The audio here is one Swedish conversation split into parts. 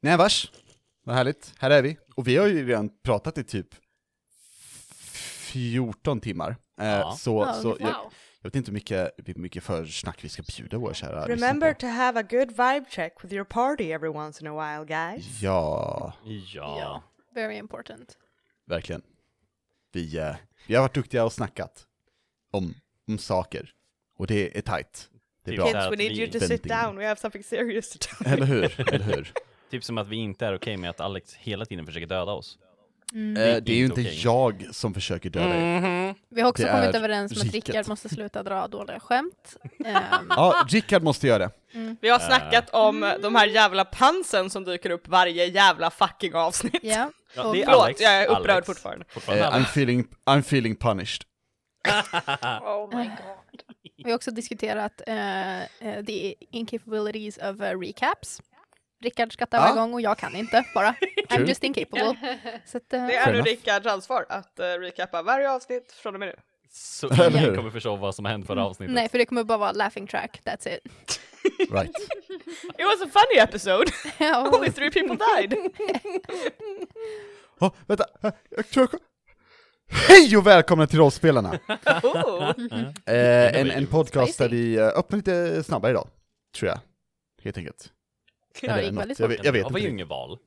Nej vars, vad härligt, här är vi. Och vi har ju redan pratat i typ 14 timmar. Eh, Ja. Så, Ja, så ungefär. jag, jag vet inte hur mycket, hur mycket försnack vi ska bjuda våra kära Remember to have a good vibe check with your party every once in a while guys. Ja, Ja. Very important. verkligen. Vi, eh, vi har varit duktiga och snackat om, om saker. Och det är tight. Det är Typ bra. Kids, we need you to sit down, we have something serious to talk Eller hur, eller hur? Typ som att vi inte är okej med att Alex hela tiden försöker döda oss. Mm. Eh, det är ju inte okej. jag som försöker döda er. Vi har också Det kommit är överens om att riket. Rickard måste sluta dra dåliga skämt. Ehm, Ja, Rickard måste göra det. Vi har snackat om de här jävla pansen som dyker upp varje jävla fucking avsnitt. ja. Ja, det är Förlåt, Alex. jag är upprörd Alex. fortfarande. Fortfarande Eh, I'm, Alex. feeling, I'm feeling punished. Oh my god. Vi har också diskuterat eh, eh, the incapabilities of eh, recaps. Rickard skrattar Ja. varje gång och jag kan inte bara. I'm just incapable. Så att, eh, Det är nu. Rickards ansvar att uh, recappa varje avsnitt från och med nu. Så ingen kommer förstå vad som har hänt förra avsnittet. nej, för det kommer bara vara laughing track, that's it. Right. It was a funny episode, only three people died. Oh, vänta, eh, jag tror jag... Hej och välkomna till Rollspelarna! Oh. Eh, en, en podcast där vi eh, öppnar lite snabbare idag, tror jag. Helt enkelt. Ja, det gick jag, vet- jag vet det var ju inget val.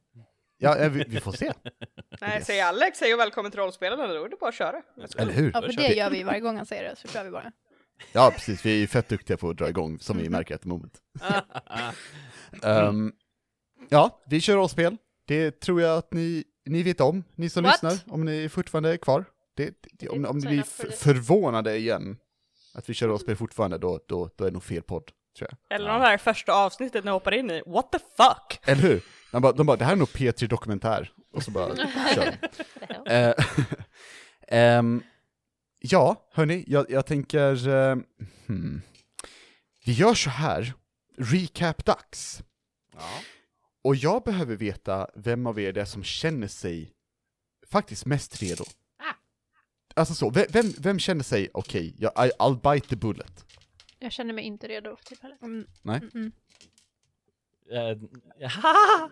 Ja, vi, vi får se. Nej, säg Alex, hej och välkommen till rollspelarna, då är det bara att köra. Eller hur? Ja, för det gör vi varje gång han säger det, så kör vi bara. Ja, precis. Vi är ju fett duktiga på att dra igång, som vi märker at moment. Ehm, ja, vi kör rollspel. Det tror jag att ni, ni vet om, ni som What? lyssnar, om ni fortfarande är kvar. Det, det, om, om ni blir förvånade igen, att vi kör rollspel fortfarande, då, då, då är det nog fel podd, tror jag. Eller de här första avsnittet när jag hoppar in i, what the fuck? Eller hur? De bara, de bara det här är nog P3 Dokumentär, och så bara kör. Eh, ehm, Ja, hörni, jag, jag tänker, eh, hmm. vi gör så här, recap-dags. Ja. Och jag behöver veta vem av er det är som känner sig faktiskt mest redo. Ah. Alltså så, vem, vem, vem känner sig, okej, jag I, I'll bite the bullet. Jag känner mig inte redo för tillfället. Mm, Nej? mm, Eh, ja.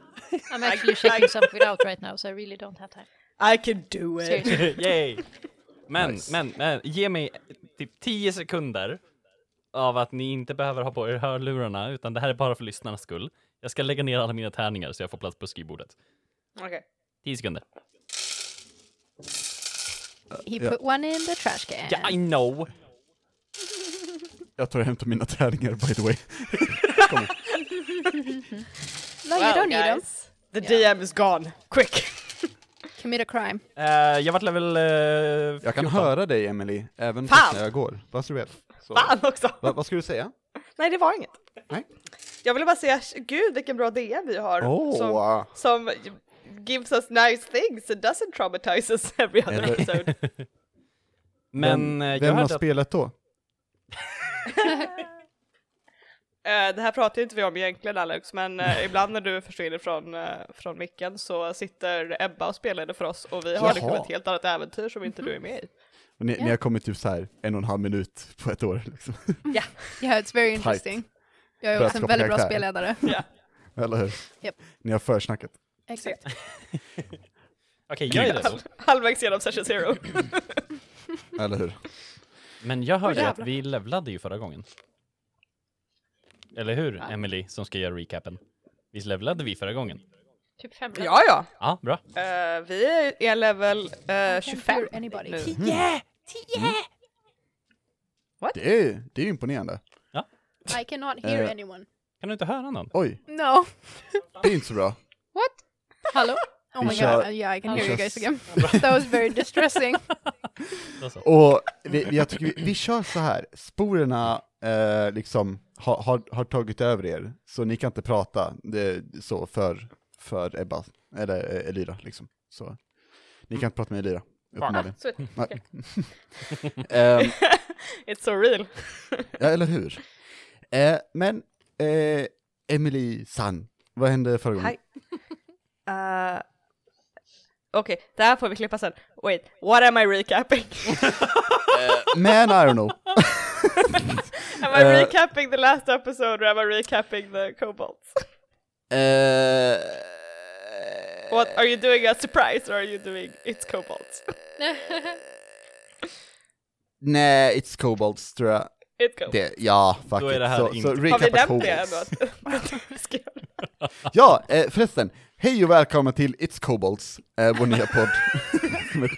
I'm actually checking something out right now so I really don't have time. I can do it. Yay! Men, Nice. men, men, ge mig typ 10 sekunder av att ni inte behöver ha på er hörlurarna, utan det här är bara för lyssnarnas skull. Jag ska lägga ner alla mina tärningar så jag får plats på skrivbordet. Okej. 10 sekunder. He put one in the trash can. Ja, I know! Jag tar och hämtar mina tärningar by the way. No, you don't need them. the DM is gone, quick. Commit a crime. Eh, jag vart level uh, Jag kan höra dig Emily, även Fan! fast när jag går, så du vet. Så. Fan också! Va, vad ska du säga? Nej, det var inget. Nej. Jag ville bara säga, gud vilken bra DM vi har. Åh! Som, som gives us nice things and doesn't traumatize us every other Eller- episode. Men vem, eh, jag vem har hörde att... spelat då? Eh, det här pratar inte vi om egentligen Alex, men eh, ibland när du försvinner från, uh, från micken så sitter Ebba och spelar det för oss och vi har liksom ett helt annat äventyr som inte du är med i. Och ni, Ja. ni har kommit typ så här en och en halv minut på ett år liksom. Yeah, it's very interesting. Jag är också en väldigt bra spelledare. Eller hur? Japp. Ni har försnackat. Exakt. Okej, jag är. Halv, halvvägs genom session zero. Eller hur? Men jag hörde att vi levlade ju förra gången. Eller hur, Ja. Emily, som ska göra recapen? Visst levlade vi förra gången? Typ fem ja, ja. Ja, bra. Eh, vi är level uh, 25 hear anybody. nu. Tio! Tio! Det är, det är imponerande. I cannot hear Eh. anyone. Kan du inte höra någon? Oj, No. det är inte så bra. Hello? Oh Vi my kör- god, yeah I can hear you guys again. That was very distressing. Och vi, jag tycker vi, vi kör så här. sporerna eh, liksom har, har, har tagit över er, så ni kan inte prata det, så för, för Ebba, eller eh, Elira liksom. Så ni kan inte prata med Elira, uppenbarligen. Ehm, It's so real. ja, eller hur? Eh, men, eh, Emily San, vad hände förra gången? Hi. Uh, Okej, det här får vi klippa sen. Wait, what am I recapping? Man, I don't know. am I Eh. recapping the last episode or am I recapping the kobolds? Eh, What, are you doing a surprise or are you doing It's Cobalt? Nej, It's Kobolds tror jag. It Cobalt. Det, ja, fuck Då är it. det här så, inte- så Har vi nämnt det Kobolds. Ja, eh, förresten. Hej och välkomna till It's Kobolds, eh, vår nya podd.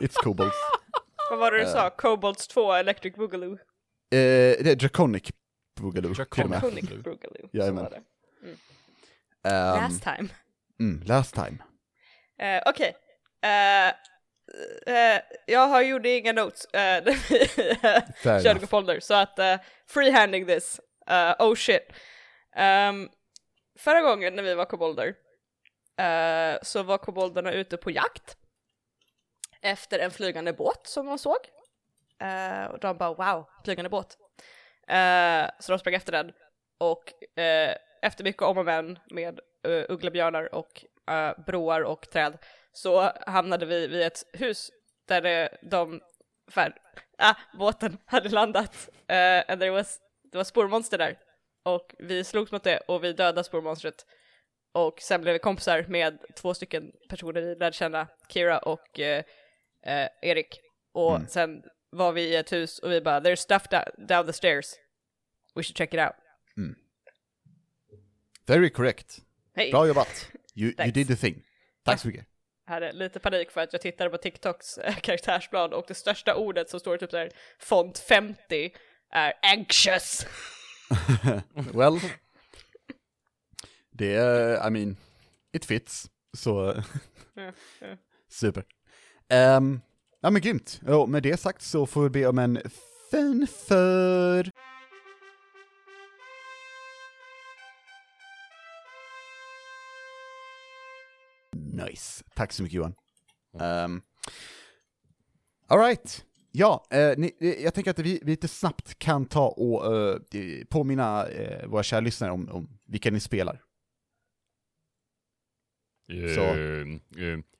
It's Kobolds. Vad var det du Eh. sa? Cobalts 2 Electric Boogaloo? Eh, det är Draconic Boogaloo, till och med. Draconic. Conic Boogaloo. så Jajamän. var det. Ehm, Last time. mm, last time. Eh, Okej. Eh, eh, jag har gjort inga notes uh, när vi Fair körde enough. på folder, så att uh, freehanding this. Eh, oh shit. Ehm, förra gången när vi var kobolder eh, så var kobolderna ute på jakt efter en flygande båt som de såg. Eh, och de bara wow, flygande båt. Eh, så de sprang efter den och eh, efter mycket om och men med uh, ugglebjörnar och eh, broar och träd så hamnade vi vid ett hus där det, de, för, ah, båten hade landat uh, and there was, det var spormonster där och vi slogs mot det och vi dödade spormonstret och sen blev vi kompisar med två stycken personer vi lärde känna, Kira och eh, eh, Erik och Mm. sen var vi i ett hus och vi bara there's stuff down the stairs we should check it out. Very correct. Hej! Bra jobbat. You, you did the thing. Tack så mycket. Jag hade lite panik för att jag tittade på TikToks eh, karaktärsblad och det största ordet som står typ där font 50 är anxious. Well, det är, I mean, it fits. Så, super. Ehm, ja men grymt. Och med det sagt så får vi be om en fin för... Nice. Tack så mycket Johan. Um, Alright. Ja, eh, ni, eh, jag tänker att vi, vi lite snabbt kan ta och eh, påminna eh, våra kära lyssnare om, om vilka ni spelar. Så.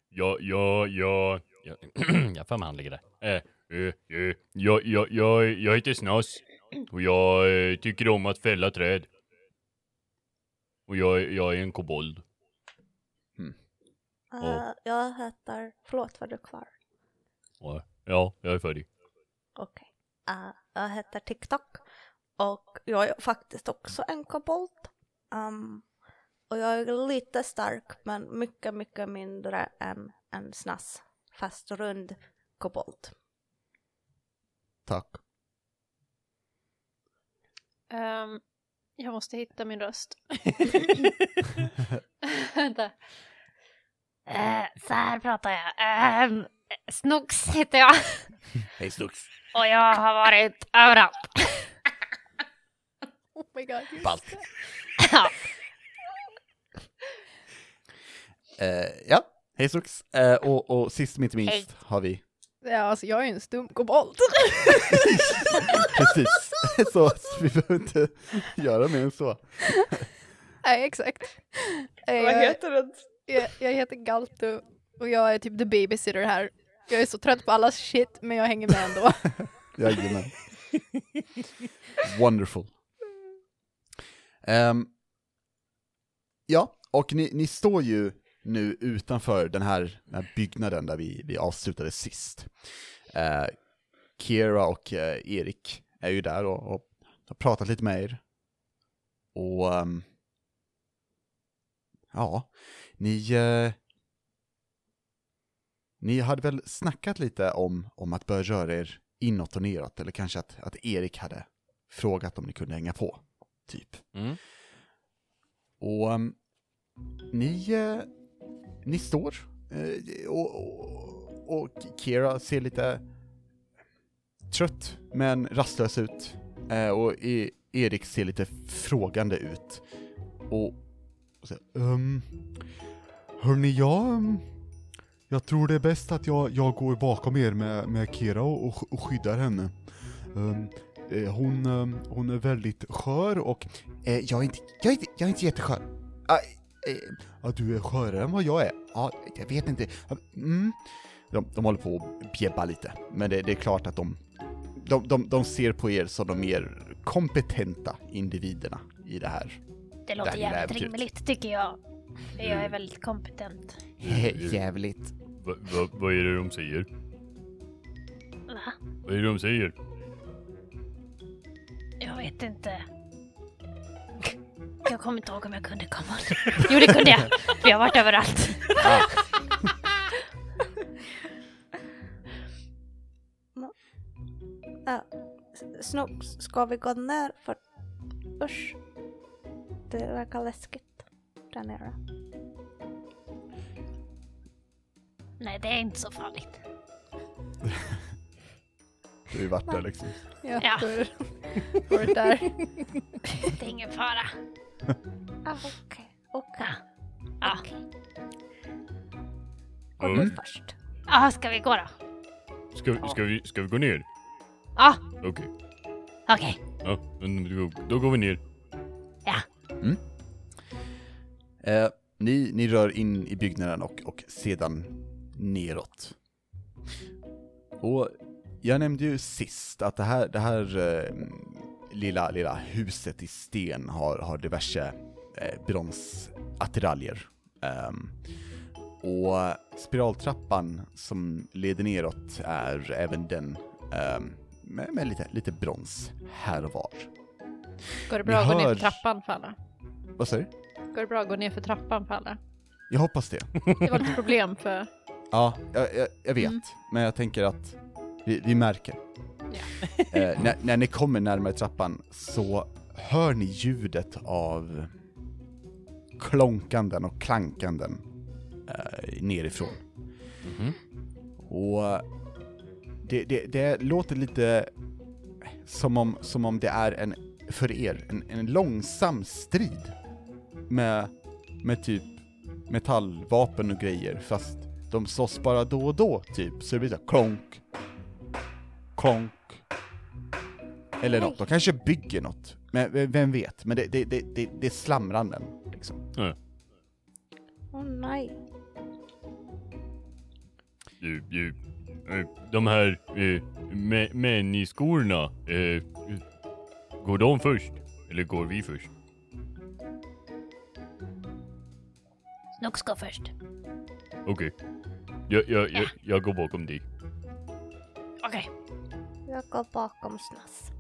Ja, ja, ja, ja, jag för mig han ligger där. Eh, eh, eh, jag, jag, jag, jag heter Snas och jag tycker om att fälla träd. Och jag, jag är en kobold. Eh, jag heter, förlåt var du kvar? Ja, Ja, jag är färdig. Okej. Eh, jag heter TikTok och jag är faktiskt också en kobold. Um, och jag är lite stark men mycket, mycket mindre än en snass. Fast rund kobold. Tack. Ehm, jag måste hitta min röst. Vänta. Eh, så här pratar jag. Um, Snooks heter jag Hej Snux. och jag har varit överallt. Oh my god. Ballt. det. Ja. Eh, ja, hej Snux. Eh, och, och sist men inte minst Hej. har vi Ja, alltså jag är ju en stum kobold. Precis, så, så vi behöver inte göra mer än så. Nej, exakt. Eh, Vad jag, heter den? jag, jag heter Galto och jag är typ the babysitter här. Jag är så trött på allas shit, men jag hänger med ändå. Jajamän. Wonderful. Ehm, ja, och ni, ni står ju nu utanför den här, den här byggnaden där vi, vi avslutade sist. Uh, Kira och eh, Erik är ju där och, och har pratat lite med er. Och ehm, ja, ni, eh, ni hade väl snackat lite om, om att börja röra er inåt och neråt, eller kanske att, att Erik hade frågat om ni kunde hänga på, typ. Mm. Och um, ni, eh, ni står, eh, och, och, och Kira ser lite trött men rastlös ut. Eh, och e, Erik ser lite frågande ut. Och, och säger um, hörni, jag, jag tror det är bäst att jag, jag går bakom er med, med Kira och, och, och skyddar henne. Um, hon, ehm, hon är väldigt skör och eh, jag, är inte, jag, är inte, jag är inte jätteskör. Ah, Eh, ja, du är skörare än vad jag är. Ja, jag vet inte. Mm. De, de håller på att bjäbba lite, men det, det är klart att de, de, de, de ser på er som de mer kompetenta individerna i det här. Det låter Det jävligt äventyret. rimligt tycker jag. Jag är väldigt kompetent. Jävligt. Va, va, vad är det de säger? Va? Vad är det de säger? Jag vet inte. Jag kommer inte ihåg om jag kunde komma. Jo, det kunde jag. För jag har varit överallt. Äh, Snook, ska vi gå ner? För usch. Det verkar läskigt där nere. Nej, det är inte så farligt. Du har ju varit där liksom. Ja, Ja. det där. Det är ingen fara. Ah, Okej, okej. Ja. Gå Mm. du först. Ja, ska vi gå då? Ska, ska, vi, ska vi gå ner? Ja, Okej. okej. Ja, men då, går vi ner. Eh, ni, ni rör in i byggnaden och, och sedan neråt. Och jag nämnde ju sist att det här, det här eh, lilla, lilla huset i sten har, har diverse eh, bronsattiraljer. Ehm, och spiraltrappan som leder neråt är även den ehm, med, med lite, lite brons här och var. Går det bra Ni att gå ner hör- för trappan för alla? Vad säger du? Går det bra att gå ner för trappan för alla? Jag hoppas det. Det var lite problem för... Ja, jag, jag, jag vet, Mm. men jag tänker att vi, vi märker. Eh, när, när ni kommer närmare trappan så hör ni ljudet av klonkanden och klankanden eh, nerifrån. Mhm. Och det, det, det låter lite som om, som om det är en, för er, en, en långsam strid med, med typ metallvapen och grejer, fast de slåss bara då och då, typ. Så det blir så här klonk, klonk. Eller något, de kanske bygger något. Men v- vem vet? Men det, det, det, det, det är slamranden, liksom. Åh nej. Du, du, eh, de här eh, mä- män-i-skorna, eh, går de först? Eller går vi först? Snooks går först. Okej. Jag, jag, jag, jag går bakom dig. Okej. Jag går bakom Snass.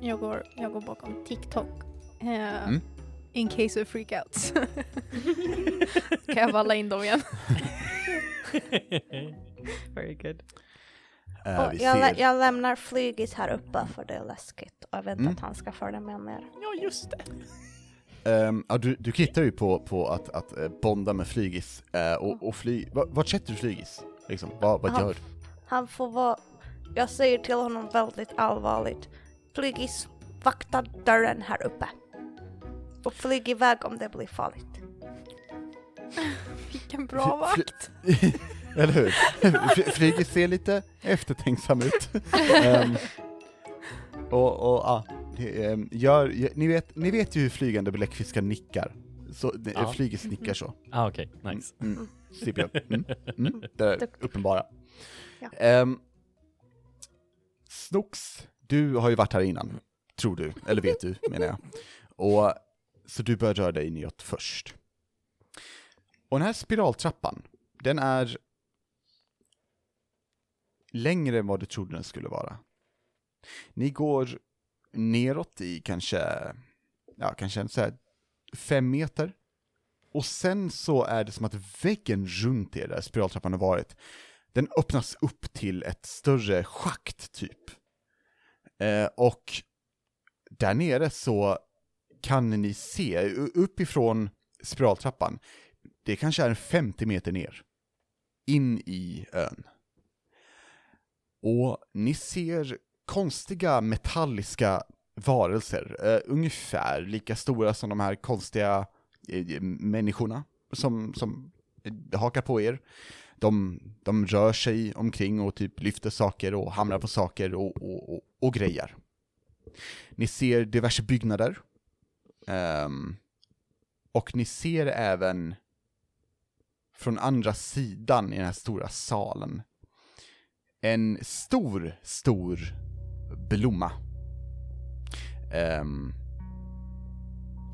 Jag går, jag går bakom TikTok. Eh, Mm. In case of freakouts. kan jag valla in dem igen? Very good. Vi jag, lä- jag lämnar flygis här uppe för det är läskigt. Och jag vet Mm. att han ska följa med ner. Ja, just det. Ehm, ja, du, du kittar ju på, på att, att eh, bonda med flygis, eh, och, och fly... va- Vart sätter du flygis? Liksom, vad, vad Han- gör du? Han får vara... Jag säger till honom väldigt allvarligt. Flygis, vakta dörren här uppe. Och flyg iväg om det blir farligt. Vilken bra vakt! Eller hur? Fly- Flygis ser lite eftertänksam ut. Ehm, och, och ehm, gör, ni, vet, ni vet ju hur flygande bläckfiskar nickar. Så Ja. Flygis nickar så. Ah, okej. Nice. Mm, mm. Mm, mm, det är uppenbara. Ja. Um, Snooks, du har ju varit här innan, tror du, eller vet du menar jag. Och, så du bör röra dig neråt först. Och den här spiraltrappan, den är längre än vad du trodde den skulle vara. Ni går neråt i kanske, ja kanske så här fem meter. Och sen så är det som att väggen runt er, där spiraltrappan har varit, den öppnas upp till ett större schakt typ. Eh, och där nere så kan ni se, uppifrån spiraltrappan, det kanske är 50 meter ner, in i ön. Och ni ser konstiga metalliska varelser, eh, ungefär lika stora som de här konstiga eh, människorna som, som eh, hakar på er. De, de rör sig omkring och typ lyfter saker och hamrar på saker och, och, och, och grejer. Ni ser diverse byggnader. Um, och ni ser även från andra sidan i den här stora salen en stor, stor blomma. Um,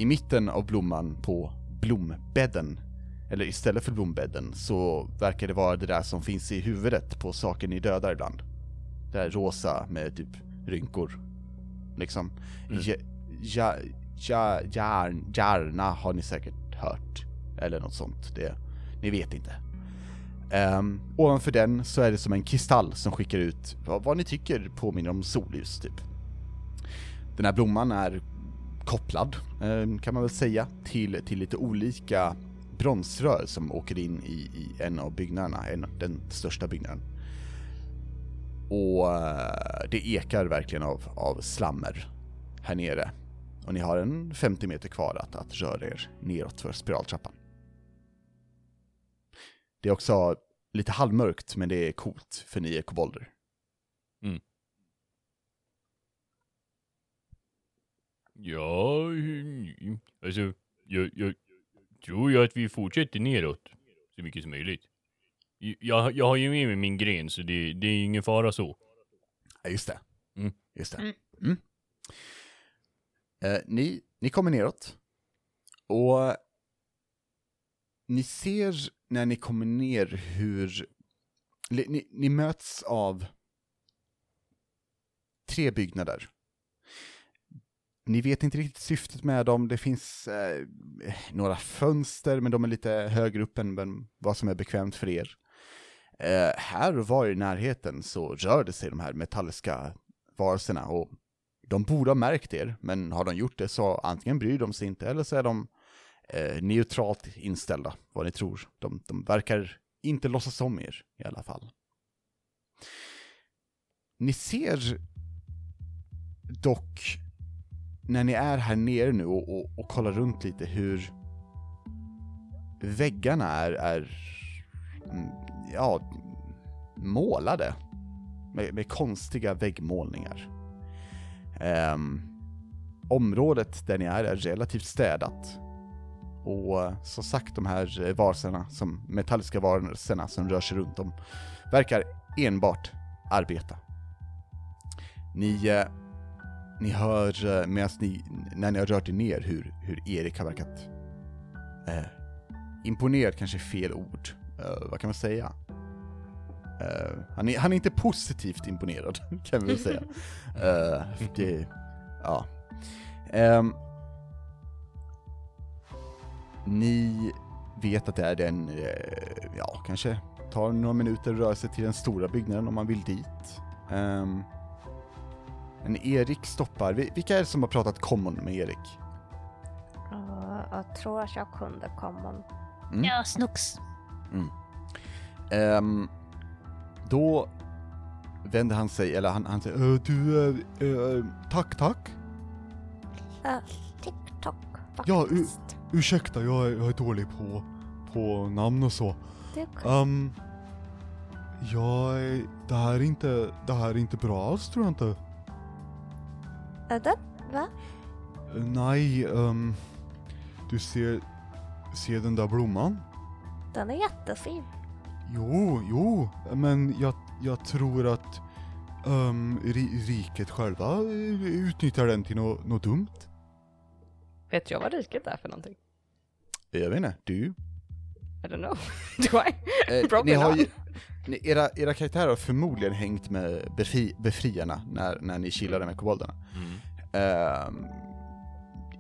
I mitten av blomman på blombädden eller istället för blombädden, så verkar det vara det där som finns i huvudet på saken ni dödar ibland. Det där rosa med typ rynkor. Liksom. Mm. Ja, ja, ja, järn, järna har ni säkert hört. Eller något sånt. Det, ni vet inte. Um, ovanför den så är det som en kristall som skickar ut vad, vad ni tycker påminner om solljus typ. Den här blomman är kopplad, eh, kan man väl säga, till, till lite olika bronsrör som åker in i, i en av byggnaderna, en, den största byggnaden. Och eh, det ekar verkligen av, av slammer här nere. Och ni har en 50 meter kvar att, att röra er neråt för spiraltrappan. Det är också lite halvmörkt, men det är coolt för ni är kobolder. Mm. Ja, mm, alltså, jag, jag tror ju att vi fortsätter neråt så mycket som möjligt. Jag, jag har ju med mig min gren, så det, det är ingen fara så. Ja, just det. Mm. Just det. Mm. Mm. Eh, ni, ni kommer neråt. Och ni ser när ni kommer ner hur... Ni, ni, ni möts av tre byggnader. Ni vet inte riktigt syftet med dem. Det finns eh, några fönster, men de är lite högre upp än vad som är bekvämt för er. Eh, här och var i närheten så rörde sig de här metalliska varelserna och de borde ha märkt er, men har de gjort det så antingen bryr de sig inte eller så är de eh, neutralt inställda, vad ni tror. De, de verkar inte låtsas om er i alla fall. Ni ser dock, när ni är här nere nu och, och, och kollar runt lite hur väggarna är, är mm, ja, målade med, med konstiga väggmålningar. Um, området där ni är är relativt städat. Och som sagt, de här varelserna, som metalliska varelserna som rör sig runt om, verkar enbart arbeta. Ni, eh, ni hör, eh, medan ni, när ni har rört er ner, hur, hur Erik har verkat eh, imponerad, kanske fel ord. Eh, vad kan man säga? Eh, han, är, han är inte positivt imponerad, kan vi väl säga. Eh, det, ja. Ehm, ni vet att det är den, eh, ja, kanske tar några minuter att röra sig till den stora byggnaden om man vill dit. Um, men Erik stoppar, Vi- vilka är det som har pratat common med Erik? Uh, jag tror att jag kunde komma. Mm. Ja, Snooks. Ehm, då vänder han sig, eller han, han säger "Eh, du, eh, eh, tack tack. Uh, TikTok Ja, faktiskt. Ursäkta, jag är, jag är dålig på, på namn och så. Um, jag är, det här är inte, det här är inte bra alls tror jag inte. Är det? Va? Eh, Nej, ehm, du ser, ser den där blomman? Den är jättefin. Jo, jo, men jag, jag tror att um, ri, riket själva eh, utnyttjar den till något nå dumt. Vet jag vad riket är för någonting? Jag vet inte, du? I don't know. Do I? Eh, Broken ni har ju, ni, era, era karaktärer har förmodligen hängt med befri, befriarna när, när ni chillade med kobolderna. Mm. Ehm,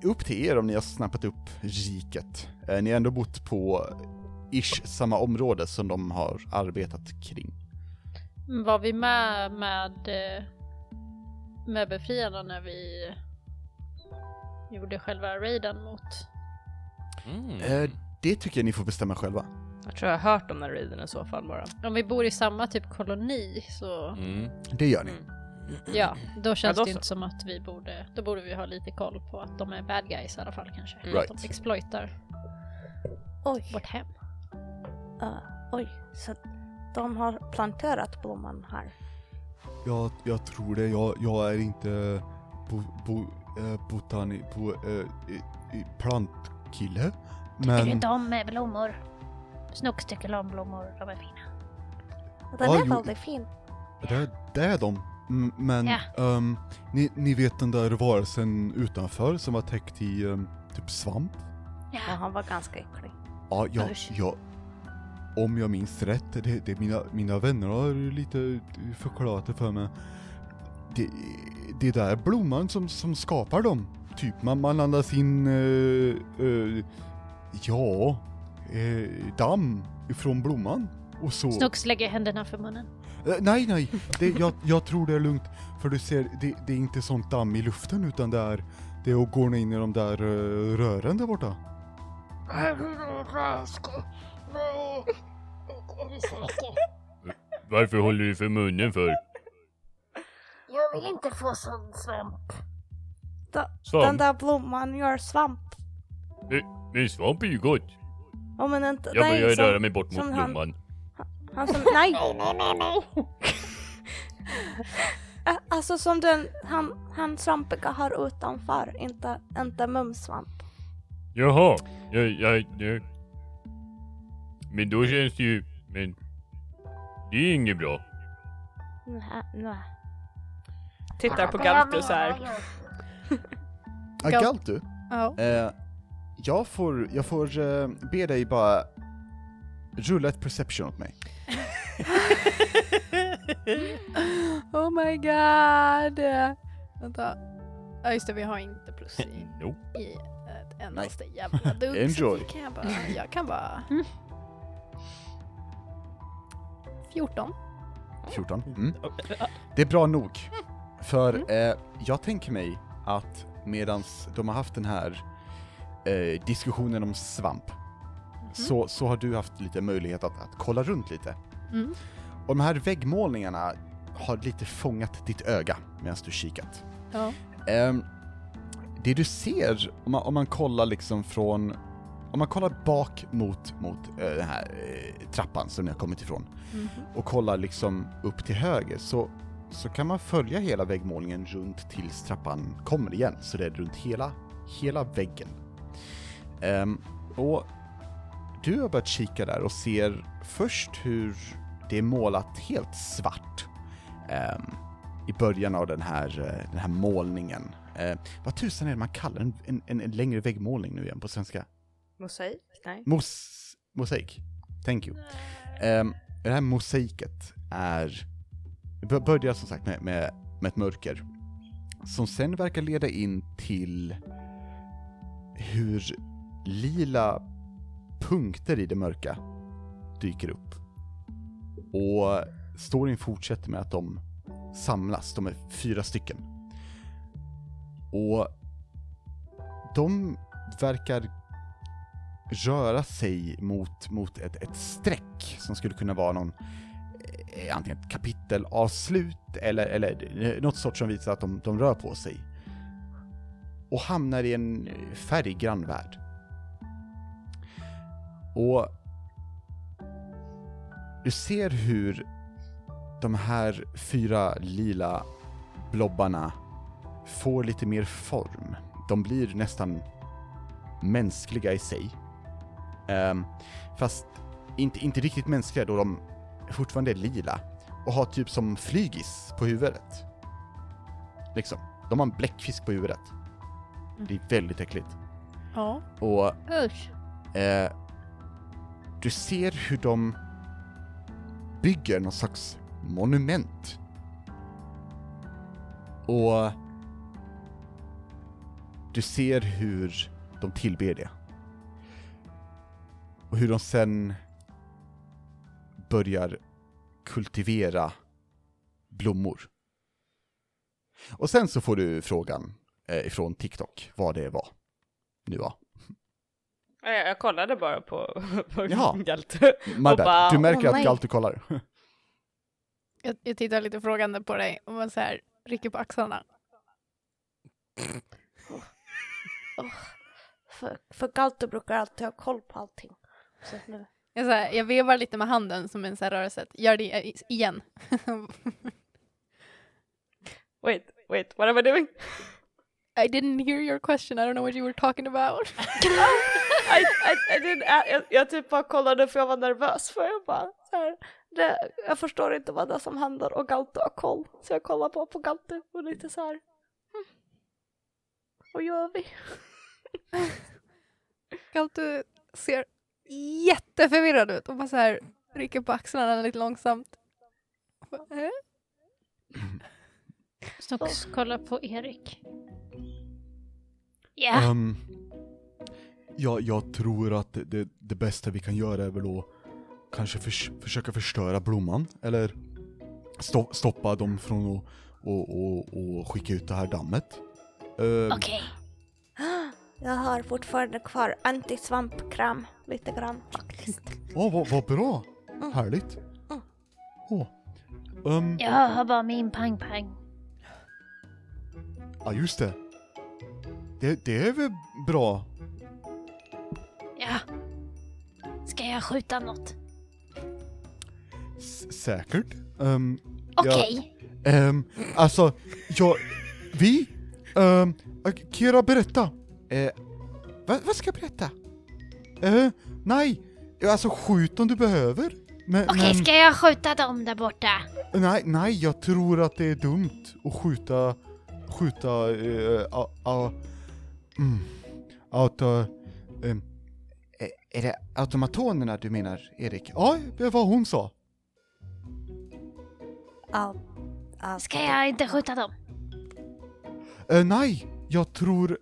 upp till er om ni har snappat upp riket. Eh, ni har ändå bott på ish samma område som de har arbetat kring. Var vi med med, eh, med befriarna när vi gjorde själva raiden mot... Mm. Eh, det tycker jag ni får bestämma själva. Jag tror jag har hört om den raiden i så fall bara. Om vi bor i samma typ koloni så Mm. Det gör ni. Ja, då känns då det så. inte som att vi borde, då borde vi ha lite koll på att de är bad guys i alla fall kanske. Right. Att de exploitar Oj. vårt hem. Uh, oj, så de har planterat blomman här. Jag, jag tror det. Jag, jag är inte bo, bo, eh, botani, bo, eh, i- plantkille. Tycker du Men inte om eh, blommor? Snooks tycker om blommor, de är fina. Den Ja, är jo. väldigt fin. det, det är de. Mm, Men Ja. ehm, ni, ni vet den där varelsen utanför som var täckt i ehm, typ svamp? Ja, Ja, han var ganska äcklig. Ja, ja, ja. Om jag minns rätt, det, det mina, mina vänner har lite förklarat det för mig. Det, det där är blomman som, som skapar dem. Typ man, man andas in, eh, eh, ja, eh, damm ifrån blomman. Och så... Snooks lägger händerna för munnen. Eh, nej, nej, det, jag, jag tror det är lugnt. För du ser, det, det är inte sånt damm i luften utan det är, det är att gå in i de där eh, rören där borta. Varför håller du för munnen för? Jag vill inte få sån svamp. Den Svamp? där blomman gör svamp. Men svamp är ju gott. Ja men inte, Jag nej, börjar som- röra mig bort mot som han- blomman. Han som, nej! Nej, nej, nej, nej. Alltså som den, han, han svampiga har utanför, inte, inte mumsvamp. Jaha, jag, jag, jag. Men då känns det ju, men det är inget bra. Nej, nej. Tittar på Galtus här. Gal- Agaltu, Ja. eh, jag får, jag får eh, be dig bara rulla ett perception åt mig. oh my god. Vänta. Ja just det, vi har inte plus i, Nope. i ett endaste jävla dugg. Enjoy. Så kan jag, bara, jag kan bara... 14. 14. Mm. Det är bra nog. För eh, jag tänker mig att medans de har haft den här eh, diskussionen om svamp, så, så har du haft lite möjlighet att, att kolla runt lite. Mm. Och de här väggmålningarna har lite fångat ditt öga medan du kikat. Ja. Ehm, det du ser, om man, om man kollar liksom från, om man kollar bak mot, mot eh, den här eh, trappan som ni har kommit ifrån, Mhm. och kollar liksom upp till höger så, så kan man följa hela väggmålningen runt tills trappan kommer igen, så det är runt hela, hela väggen. Ehm, och du har börjat kika där och ser först hur det är målat helt svart ehm, i början av den här, eh, den här målningen. Eh, vad tusan är det man kallar en, en, en, längre väggmålning nu igen på svenska? Mosaik? Nej. Mos, mosaik. Thank you. Ehm, det här mosaiket är, bör- börjar som sagt med, med, med ett mörker, som sen verkar leda in till hur lila punkter i det mörka dyker upp. Och storyn fortsätter med att de samlas, de är fyra stycken. Och de verkar röra sig mot, mot ett, ett streck som skulle kunna vara någon eh, antingen ett kapitelavslut eller, eller eh, något sort som visar att de, de rör på sig. Och hamnar i en färggrann värld. Och du ser hur de här fyra lila blobbarna får lite mer form. De blir nästan mänskliga i sig. Ehm, fast inte, inte riktigt mänskliga då de fortfarande är lila och har typ som flygis på huvudet. Liksom. De har en bläckfisk på huvudet. Det är väldigt äckligt. Ja. Och Usch. eh, du ser hur de bygger någon slags monument. Och du ser hur de tillber det. Och hur de sen börjar kultivera blommor. Och sen så får du frågan eh, ifrån TikTok vad det var. Nu va? Jag, jag kollade bara på, på Jaha. Galte. My bad. bara, du märker åh att. Galtu kollar. Jag, jag tittar lite frågande på dig och man så här rycker på axlarna. För, för Galto brukar alltid ha koll på allting. Så nu. Jag, så här, jag vevar lite med handen som en så här rörelse. Gör det igen. Wait, wait, what am I doing? I didn't hear your question. I don't know what you were talking about. I, I, I didn't, I, jag, jag typ bara kollade för jag var nervös för jag bara så här, det, jag förstår inte vad det är som händer och Galto har koll. Så jag kollar på, på Galto och lite så här. Hmm. Vad gör vi? Galtu ser jätteförvirrad ut och bara så här rycker på axlarna lite långsamt. Bara, "Eh?" Snox kollar på Erik. Ja, Ehm, ja, jag tror att det, det, det bästa vi kan göra är väl att kanske förs försöka förstöra blomman, eller sto stoppa dem från att och, och, och skicka ut det här dammet. Ehm, okej. Jag har fortfarande kvar antisvampkram lite grann faktiskt. Åh, vad, vad bra! Mm. Härligt! Mm. Åh. Ehm, Jag har bara min pang-pang. ja, just det. Det. Det är väl bra? Ja. Ska jag skjuta något? S säkert. Ehm, Ja. Okej. Ehm, alltså, jag, vi, um, Kira berätta. Eh, vad, vad ska jag berätta? Eh, nej, alltså skjut om du behöver. Okej, men ska jag skjuta dem där borta? nej, nej, jag tror att det är dumt att skjuta, skjuta, a, a, mm, auto, ehm, eh, är det automatonerna du menar, Erik? Ja, det var hon sa. Ja, Ska jag inte skjuta dem? Eh, nej, jag tror,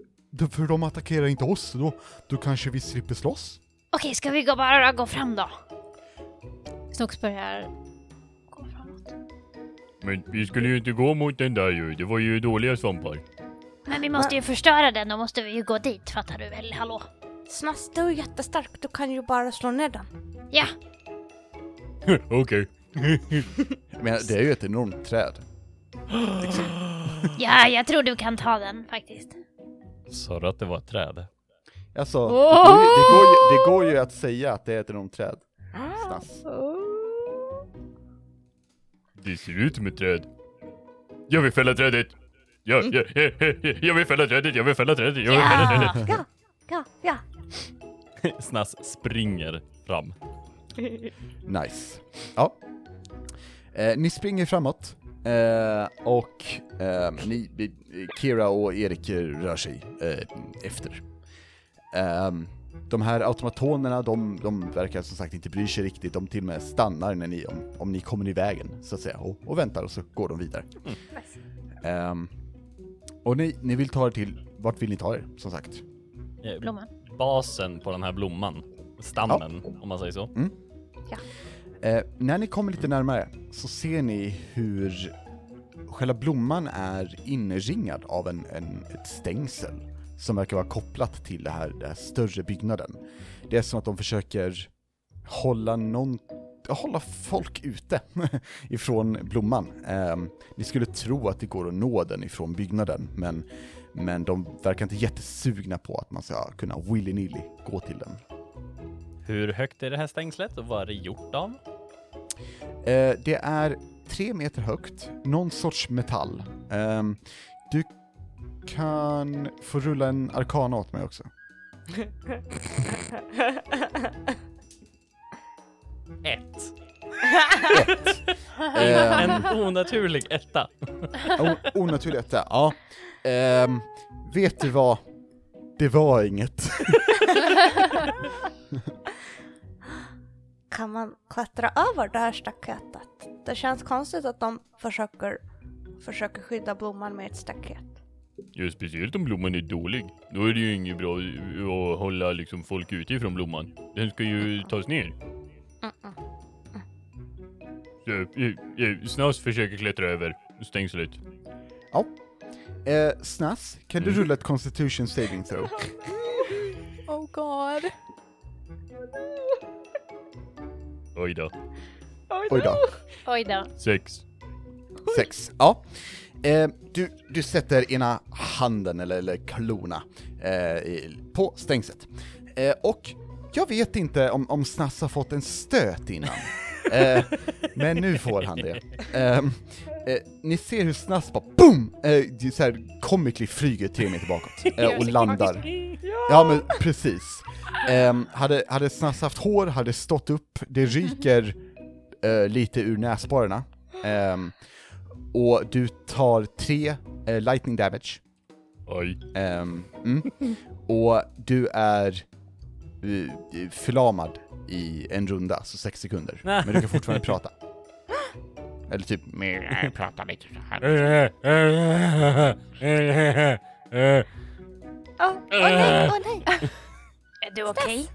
för de attackerar inte oss, då, då kanske vi slipper slåss. Okej, ska vi gå bara gå fram då? Snox börjar gå framåt. Men vi skulle ju inte gå mot den där ju. Det var ju dåliga svampar. Men vi måste ju förstöra den, då måste vi ju gå dit, fattar du väl? Hallå? Snass, du är jättestark, du kan ju bara slå ner den. Ja, Okej. Men det är ju ett enormt träd. ja, jag tror du kan ta den faktiskt. Sa du att det var ett träd? Alltså, det, går ju, det, går ju, det går ju att säga att det är ett enormt träd. Snass. Det ser ut som ett träd. Jag vill fälla trädet! Ja, ja, ja, ja, ja, jag vill fälla trädet, jag vill fälla trädet, jag vill fälla trädet! Ja! Ja, ja. Snass springer fram. Nice. Ja. Eh, ni springer framåt, eh, och eh, ni, Kira och Erik rör sig eh, efter. Ehm, de här automatonerna, de, de verkar som sagt inte bry sig riktigt, de till och med stannar när ni, om, om ni kommer i vägen, så att säga, och, och väntar och så går de vidare. Ehm, och ni, ni vill ta er till, vart vill ni ta er, som sagt? Eh, Blomman. Basen på den här blomman. Stammen, om man säger så. Eh, när ni kommer lite närmare så ser ni hur själva blomman är inringad av en, en, ett stängsel som verkar vara kopplat till det här, den här större byggnaden. Det är som att de försöker hålla någon hålla folk ute ifrån blomman. Eh, ni skulle tro att det går att nå den ifrån byggnaden, men, men de verkar inte jättesugna på att man ska kunna willy-nilly gå till den. Hur högt är det här stängslet och vad är det gjort av? Eh, det är tre meter högt, någon sorts metall. Ehm, du kan få rulla en arkana åt mig också. Ett. Ehm, En onaturlig etta. o- onaturlig etta, ja. Ehm, vet du vad? Det var inget. Kan man klättra över det här staketet? Det känns konstigt att de försöker, försöker skydda blomman med ett staket. Ja, speciellt om blomman är dålig. Då är det ju inget bra att hålla liksom folk ute ifrån blomman. Den ska ju tas ner. Snass försöker klättra över stängslet. Eh, Snass, kan du Mm. rulla ett constitution saving throw? Oh god. Oj då. Oj då. Oj då. Sex. Sex. Ja. Eh, du, du sätter ena handen, eller, eller klorna, eh, i- på stängslet. Eh, och jag vet inte om, om Snass har fått en stöt innan. Eh, men nu får han det. Ehm, eh, ni ser hur Snass bara BOOM! Eh, så här comically flyger tre meter bakåt eh, och landar. Ja men precis. Ehm, hade, hade Snass haft hår, hade stått upp, det ryker eh, lite ur näsborrarna. Ehm, och du tar tre eh, lightning damage. Oj. Ehm, mm. Och du är eh, förlamad i en runda, så sex sekunder. Men du kan fortfarande prata. Eller typ, prata lite så här. Åh, nej, åh nej! Är du okej?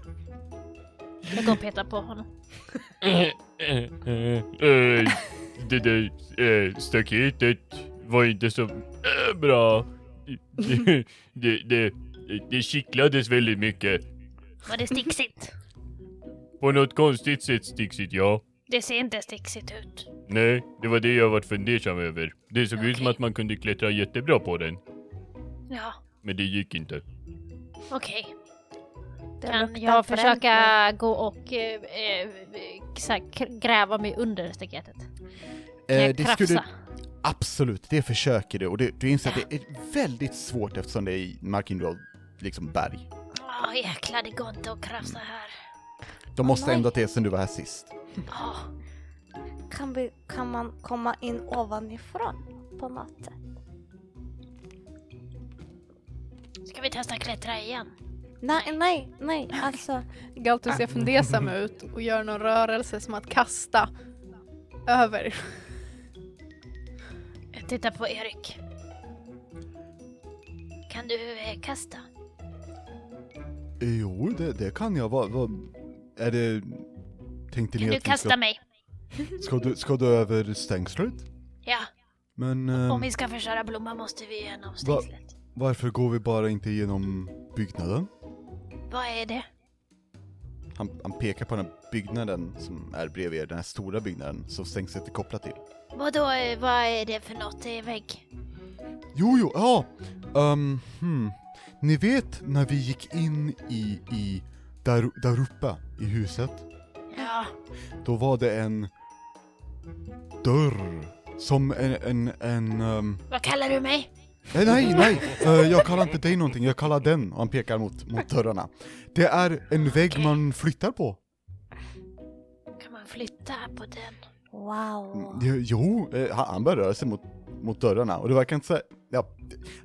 Jag går och petar på honom. Eh, Det där eh, staketet var inte så eh, bra. Det, det, det, det kittlades väldigt mycket. Var det sticksigt? På något konstigt sätt sticksigt, ja. Det ser inte sticksigt ut. Nej, det var det jag varit fundersam över. Det såg ut som Okej. att man kunde klättra jättebra på den, Ja, men det gick inte. okej. Det Kan luktar jag bränt försöka gå och eh, eh, så här, k- gräva mig under staketet? Kan eh, jag det krafsa? skulle, absolut, det försöker du. Och det, du inser att det är väldigt svårt eftersom det är i markinroll, liksom berg. Åh jäklar, det går inte att krafsa här. De måste ändå till sen du var här sist. Kan, vi, kan man komma in ovanifrån på något sätt? ska vi testa klättra igen? Nej, nej, nej, alltså. Galtus ser fundersam ut och gör någon rörelse som att kasta över. Jag tittar på Erik. Kan du eh, kasta? Jo, det, det kan jag. Vad, vad, är det... Tänkte Kan ni du att vi kasta ska, mig? ska, du, ska du över stängslet? Ja, Men om vi ska förstöra blomman måste vi igenom stängslet. varför går vi bara inte igenom byggnaden? Vad är det? Han, han pekar på den här byggnaden som är bredvid er, den här stora byggnaden som stängslet är kopplat till. Vadå, eh, vad är det för något? Det är vägg? Jo, jo, ja! Um, hmm. Ni vet när vi gick in i, i där, där uppe i huset? Ja, Då var det en dörr som en, en, en ehm, vad kallar du mig? Nej, nej, nej! Eh, jag kallar inte dig någonting, jag kallar den, och han pekar mot, mot dörrarna. Det är en vägg man flyttar på. Kan man flytta på den? Wow. Jo, Jo, eh, han, han börjar röra sig mot, mot dörrarna, och det verkar inte så, ja,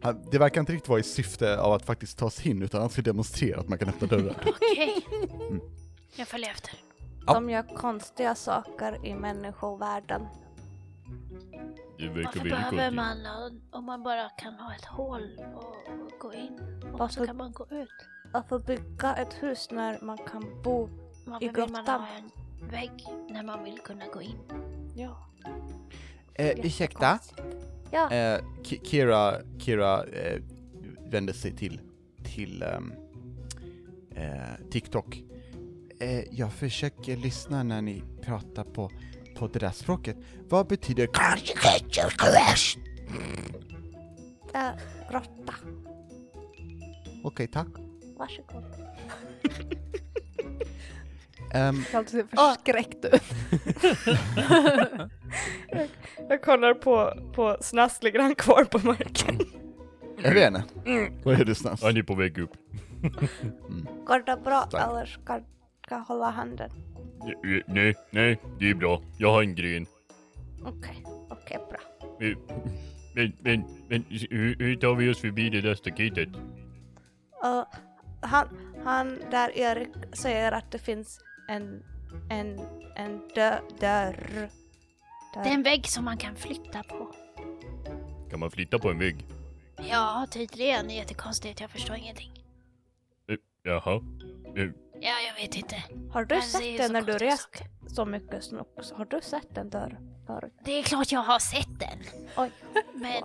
han, det verkar inte riktigt vara i syfte av att faktiskt ta sig in, utan han ska demonstrera att man kan öppna dörrar. Okej. Mm. Jag följer efter. Ja. De gör konstiga saker i människovärlden. Det verkar Varför väldigt behöver konstigt. man om man bara kan ha ett hål och, och gå in och så Varför- kan man gå ut? Varför bygga ett hus när man kan bo? Varför I vill man grottan. ha en vägg när man vill kunna gå in? Ja. Eh, ursäkta? Ja. Eh, Ki- Kira, Kira eh, vänder sig till, till ehm, eh, TikTok. Eh, jag försöker lyssna när ni pratar på, på det där språket. Vad betyder Äh, grotta. Okej, tack. Varsågod. Ehm, Galtus ser förskräckt ut. Jag kollar på, på Snask, ligger han kvar på marken? jag vet inte. Vad är det snabbt? Han är på väg upp. Går det bra Tack. eller ska, jag hålla handen? Nej, nej, det är bra. Jag har en gren. Okej, okej bra. Eh, Men, men, men hur, hur tar vi oss förbi det där staketet? Och han, han där Erik säger att det finns en, en, en dö, dörr. Där. Det är en vägg som man kan flytta på. Kan man flytta på en vägg? Ja, tydligen. Jättekonstigt. Jag förstår ingenting. Jaha. Eh, Ja, jag vet inte. Har du ser sett den när du rest saker. så mycket snooks? Har du sett en dörr förut? Det är klart jag har sett den. Oj, Men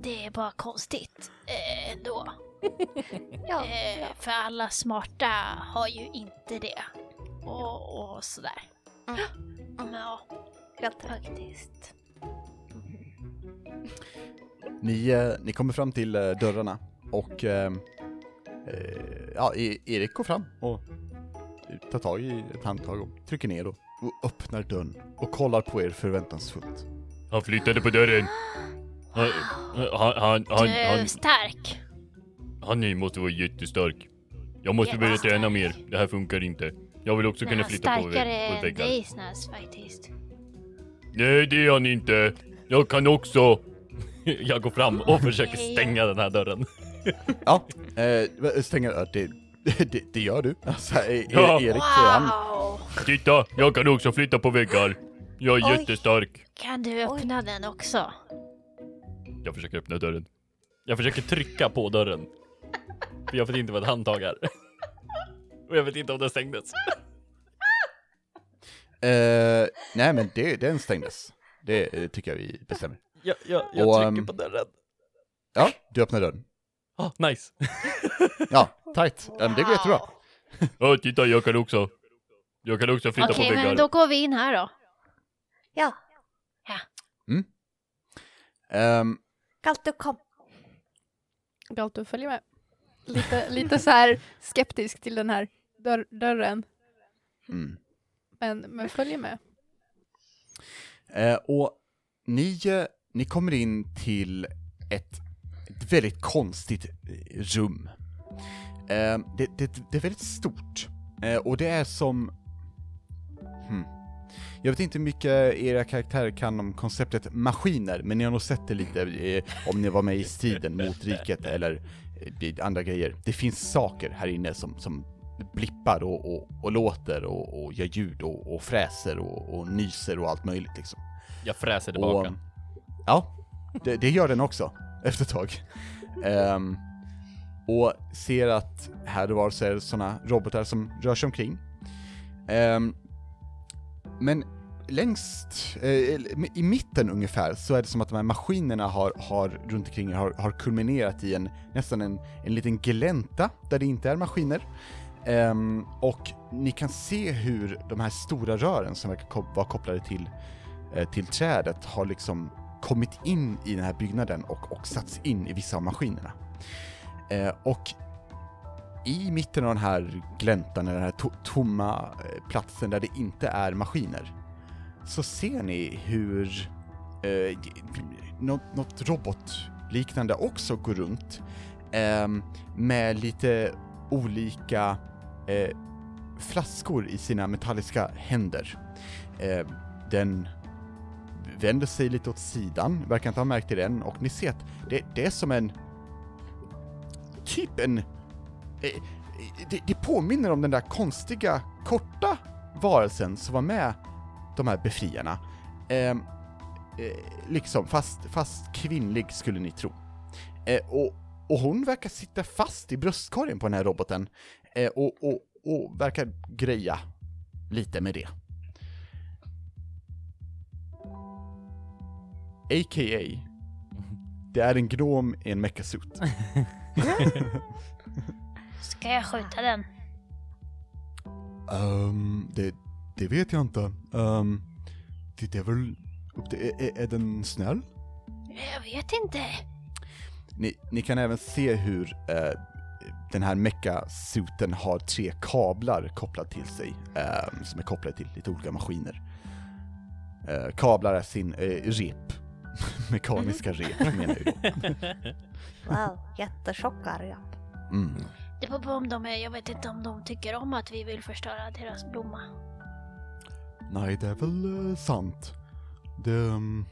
det är bara konstigt eh, ändå. Ja, Eh, ja. för alla smarta har ju inte det. Och, och sådär. Mm. Ja, helt faktiskt. Ni, eh, ni kommer fram till eh, dörrarna och ehm, eh, ja, E- Erik går fram och tar tag i ett handtag och trycker ner och, och öppnar dörren och kollar på er förväntansfullt. han flyttade på dörren. Han, han, han, han, du är han, stark. han måste vara jättestark. Jag måste börja träna mer. Det här funkar inte. Jag vill också kunna han är flytta på, starkare vä- på än väggar. dig faktiskt. Nej, det är han inte. Jag kan också. Jag går fram och försöker stänga den här dörren. Ja, eh, stänger, ja, det, det, det gör du. Alltså, e- Ja. Erik, han, Wow! Titta, jag kan också flytta på väggar. Jag är Oj. jättestark. Kan du öppna den också? Jag försöker öppna dörren. Jag försöker trycka på dörren. För jag vet inte vad ett handtag är. Och jag vet inte om den stängdes. eh, nej men det, den stängdes. Det eh, tycker jag vi bestämmer. Jag, jag, jag Och, trycker ehm, på dörren. Ja, du öppnar dörren. Ah, nice. Ja, tight. Ja, men det går jättebra. Ja, titta, jag kan också. Jag kan också flytta Okej, på väggar. men då går vi in här då. Ja, Ehm, Galtu kom. Galto följer med. Lite, lite så här skeptisk till den här dörr, dörren, mm. men, men följer med. Eh, och ni, eh, ni kommer in till ett, ett väldigt konstigt eh, rum. Eh, det, det, det är väldigt stort, eh, och det är som... Hmm. Jag vet inte hur mycket era karaktärer kan om konceptet maskiner, men ni har nog sett det lite eh, om ni var med i striden mot riket eller andra grejer. Det finns saker här inne som, som blippar och, och, och låter och, och gör ljud och, och fräser och, och nyser och allt möjligt liksom. Jag fräser tillbaka. Och, ja, det, det gör den också, efter ett tag. Ehm, och ser att här och var så är det sådana robotar som rör sig omkring. Ehm, men längst, eh, i mitten ungefär, så är det som att de här maskinerna har, har runt omkring har, har kulminerat i en, nästan en, en liten glänta där det inte är maskiner. Um, och ni kan se hur de här stora rören som verkar ko- vara kopplade till eh, till trädet har liksom kommit in i den här byggnaden och, och satts in i vissa av maskinerna. Eh, och i mitten av den här gläntan, den här to tomma eh, platsen där det inte är maskiner, så ser ni hur eh, något, något robotliknande också går runt eh, med lite olika eh, flaskor i sina metalliska händer. Eh, den vänder sig lite åt sidan, verkar inte ha märkt det än, och ni ser att det, det är som en... Typ en... eh, eh Det, det påminner om den där konstiga, korta varelsen som var med de här befriarna. Ehm, eh, liksom, fast, fast kvinnlig skulle ni tro. Eh, och, och hon verkar sitta fast i bröstkorgen på den här roboten, eh, och, och, och verkar greja lite med det. A.k.a. Det är en gnom i en mechasuit. Ska jag skjuta den? Um, det, det vet jag inte. Um, det, det är väl... Är, är, är den snäll? Jag vet inte. Ni, ni kan även se hur eh, den här mecha-suiten har tre kablar kopplat till sig, ehm, som är kopplade till lite olika maskiner. Eh, kablar är sin eh, rep, mekaniska rep menar jag. Wow, jättetjocka rep. Mm. Det beror på om de är, jag vet inte om de tycker om att vi vill förstöra deras blomma. Nej, det är väl eh, sant. Det, ehm,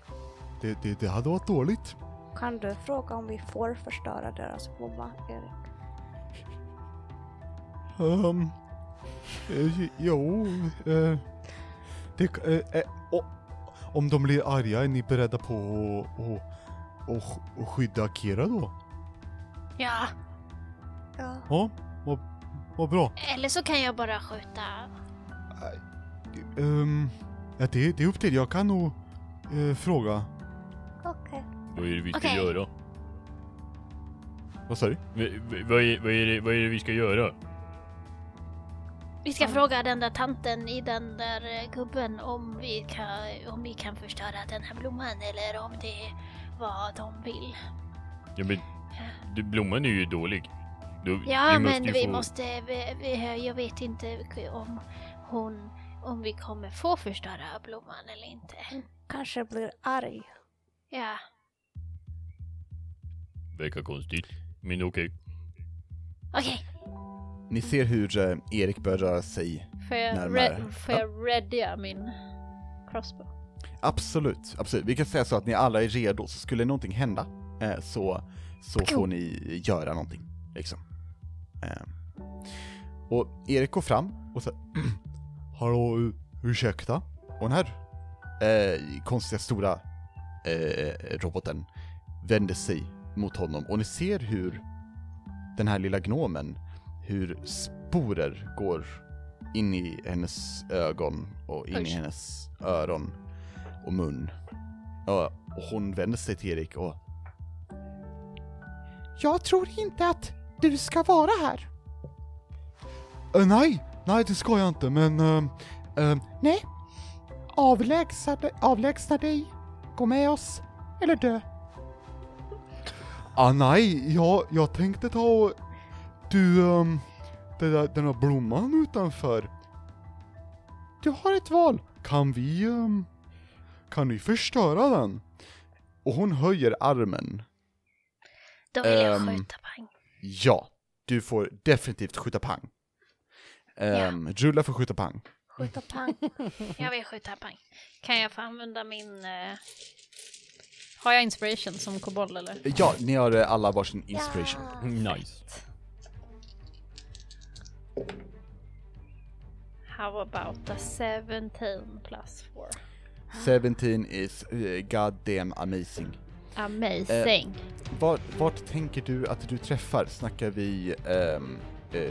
det, det, det hade varit dåligt. Kan du fråga om vi får förstöra deras blomma, Erik? Um, eh, jo, eh, det, eh, eh, o- om de blir arga, är ni beredda på att och, och, och skydda Kira då? Ja, Ja. Ja, vad, vad bra. eller så kan jag bara skjuta. Um, ja, det, det är upp till Jag kan nog eh, fråga. Okej. Vad är det vi ska Okej. göra? Vad sa du? Vad är, vad, är det, vad är det vi ska göra? Vi ska fråga den där tanten i den där eh, gubben om vi kan, om vi kan förstöra den här blomman eller om det är vad de vill. Ja, men, du, blomman är ju dålig. Du, Ja, vi men ju vi få- måste, vi, vi, jag vet inte om hon, om vi kommer få förstöra blomman eller inte. Kanske blir arg. Ja, Verkar konstigt. Men okej. okej. Ni ser hur eh, Erik börjar röra sig. Får jag, Närmare. re- får jag readya min crossbow? Absolut, absolut. Vi kan säga så att ni alla är redo, så skulle någonting hända eh, så, så får ni göra någonting. Liksom. Eh, Och Erik går fram och så Hallå, ursäkta? Och den här eh, konstiga stora eh, roboten vänder sig mot honom och ni ser hur den här lilla gnomen, hur sporer går in i hennes ögon och in i Usch. hennes öron och mun. Ja, och hon vänder sig till Erik och Jag tror inte att du ska vara här. Eh, nej, nej det ska jag inte, men... Uh, nej. Avlägsna, dig- avlägsna dig, gå med oss, eller dö. Ah, nej, jag, jag tänkte ta och... Du, um, den, där, den där blomman utanför. Du har ett val. Kan vi, um, kan vi förstöra den? Och hon höjer armen. Då vill jag Ehm, skjuta pang. Ja, du får definitivt skjuta pang. Um, Rulla för skjuta pang. Skjuta pang. Jag vill skjuta pang. Kan jag få använda min... eh, Har jag inspiration som kobold eller? Ja, ni har eh, alla varsin inspiration. Nice. How about a 17 plus 4? 17 is uh, goddamn amazing. Amazing. Vart, vart tänker du att du träffar? Snackar vi... ehm, eh,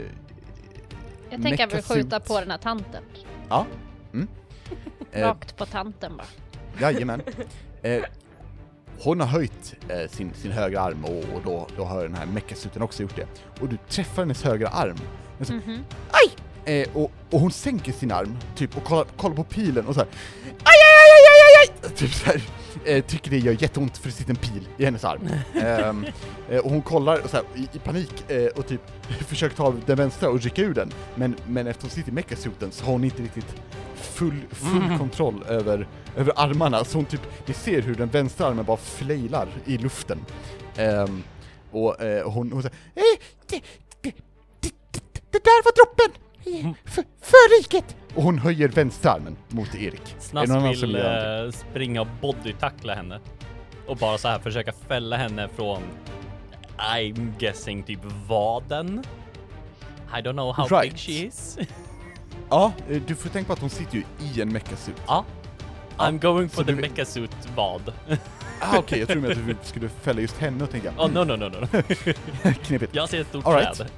jag tänker att vi skjuta på den här tanten. Ja. Mm. Eh, Rakt på tanten bara. Jajamän. Eh, hon har höjt eh, sin, sin högra arm och, och då, då har den här mechasuten också gjort det. Och du träffar hennes högra arm. Så, Mhm. Aj! Eh, och, och hon sänker sin arm, typ, och kollar, kollar på pilen och så här. Aj, aj, aj! Typ så här, eh, tycker det gör jätteont för det sitter en pil i hennes arm. Ehm, eh, och hon kollar och så här, i, i panik eh, och typ försöker ta den vänstra och rycka ur den. Men, men eftersom hon sitter i mechasuten så har hon inte riktigt full, full kontroll över, över armarna. Så hon typ, ni ser hur den vänstra armen bara flailar i luften. Ehm, och eh, hon, hon säger eh, det, det, det, det där var droppen! För, för riket! Och hon höjer vänsterarmen mot Erik. Snask vill eh, springa och bodytackla henne. Och bara så här försöka fälla henne från I'm guessing typ vaden. I don't know how Right. big she is. Ja, eh, du får tänka på att hon sitter ju i en mechasuit. ja. I'm going så for the du- mechasuit vad. Ah, Okej, jag tror med att du skulle fälla just henne och tänka, Oh no no no no. knepigt. Jag ser ett stort All right. träd.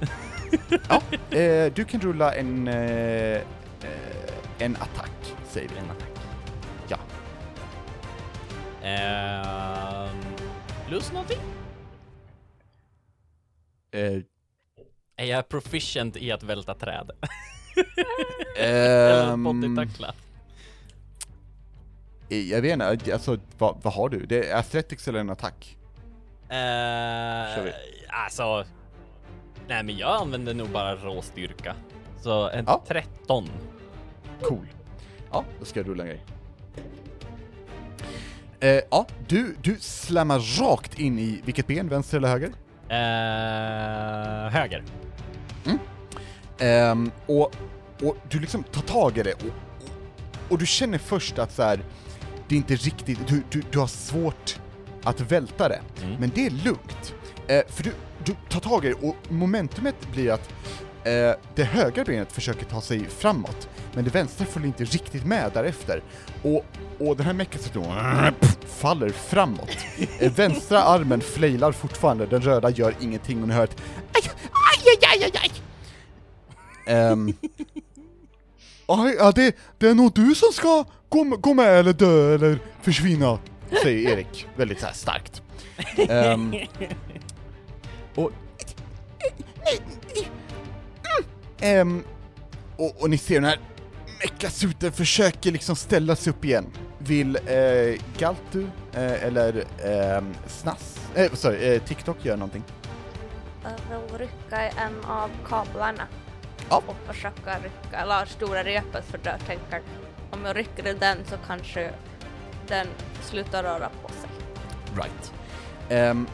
Ja, eh, du kan rulla en, eh, eh, en attack, säger vi. En attack. Ja. Ehm, plus någonting? Eh, Är jag proficient i att välta träd? Eller ehm, bodytackla? eh, jag vet inte, alltså vad, vad har du? Det är athletics eller en attack? Eh, alltså... Nej men jag använder nog bara rå styrka. Så en Ja. 13. Cool. Ja, då ska jag rulla en grej. Eh, ja, du, du slammar rakt in i vilket ben, vänster eller höger? Eh, höger. Ehm, och, och du liksom tar tag i det och, och, och du känner först att så här, det är inte riktigt, du, du, du har svårt att välta det. Mm. Men det är lugnt. Eh, för du, du tar tag i det och momentumet blir att eh, det högra benet försöker ta sig framåt, men det vänstra följer inte riktigt med därefter. Och, och den här meckansituationen faller framåt. Eh, vänstra armen flailar fortfarande, den röda gör ingenting och ni hör ett aj, aj, aj, aj, aj, Um, Ehm, Aj, ja, det, det är nog du som ska gå, gå med eller dö eller försvinna, säger Erik väldigt så här starkt. Um, och... Ehm, och, och ni ser den här mekasuten försöker liksom ställa sig upp igen. Vill eh, Galtu eh, eller ehm, Snass, eh, sorry, eh, TikTok göra någonting? Jag vill rycka i en av kablarna. Ja. Och försöka rycka, eller stora repet för jag tänker om jag rycker den så kanske den slutar röra på sig. Right. Ehm,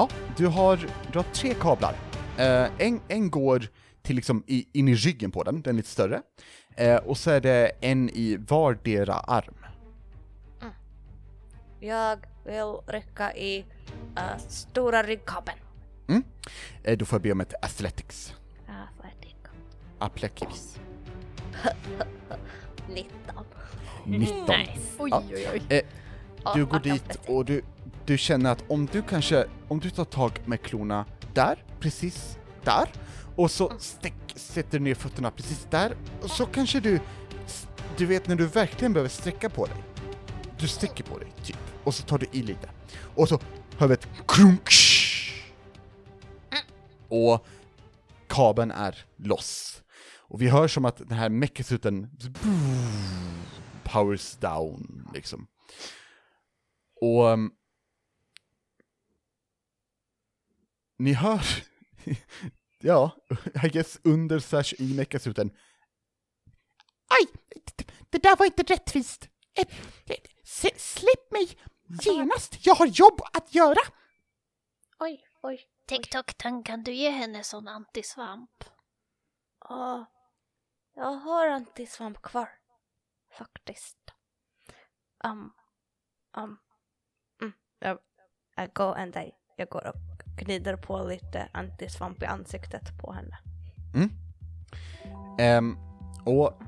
ja, du har, du har tre kablar. Eh, en, en går till liksom i, in i ryggen på den, den är lite större. Eh, och så är det en i vardera arm. Jag vill rycka i eh, stora ryggkabeln. Eh, då får jag be om ett athletics. athletic? Aplecus. 19. 19. Oj, Ja. oj, oj. Eh, Ja, du går dit och du, du känner att om du kanske, om du tar tag med klorna där, precis där, och så stäck, sätter du ner fötterna precis där, och så kanske du, du vet när du verkligen behöver sträcka på dig. Du sträcker på dig, typ, och så tar du i lite. Och så hör vi ett krunk. Och kabeln är loss. Och vi hör som att den här mekasuten powers down, liksom. Och... um, ni hör... ja, I guess under slash i mekasuten. Aj! Det, där var inte rättvist! Eh, eh, s- Släpp mig genast! Jag har jobb att göra! Oj, oj. TikTok, tan- kan du ge henne sån antisvamp? Ja, jag har antisvamp kvar. Faktiskt. Um, um, mm, jag, jag går en dag. Jag går och gnider på lite antisvamp i ansiktet på henne. Ehm, och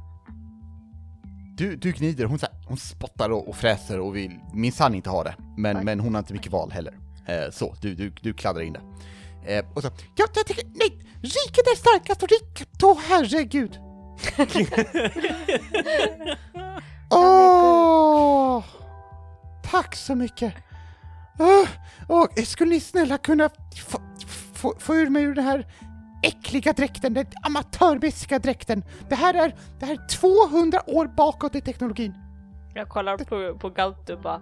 du, du gnider, hon, så här, hon spottar och, och fräser och vill minsann inte ha det. Men, men hon har inte mycket val heller. Eh, så, du, du, du kladdar in det. Eh, och så, ja, jag tycker, nej, riket är starkast och riket, åh herregud! Åh! Tack så mycket! Uh, och skulle ni snälla kunna få, få, få ur mig ur den här äckliga dräkten, den amatörmässiga dräkten. Det här är, det här är 200 år bakåt i teknologin. Jag kollar på, på Galtu bara.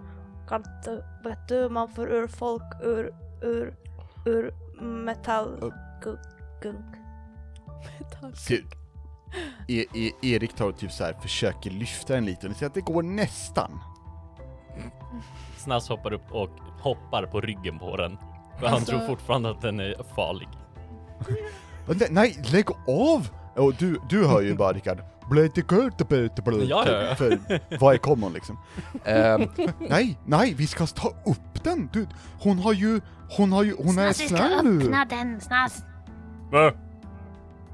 Galtu, vet du, man får ur folk ur, ur, ur metall, gu- gunk. Ser, e, e, Erik tar och typ så här försöker lyfta den lite och ni ser att det går nästan. Snass hoppar upp och hoppar på ryggen på den. För han Alltså- tror fortfarande att den är farlig. Nej, nej, lägg av! Och du, du hör ju bara Rickard. Blöjte gult Ja, ja, ja. För vad är common liksom? Ehm, nej, nej, vi ska ta upp den! Du, hon har ju, hon har ju, hon är Snass, vi ska snäll nu! öppna den, Snass. Va?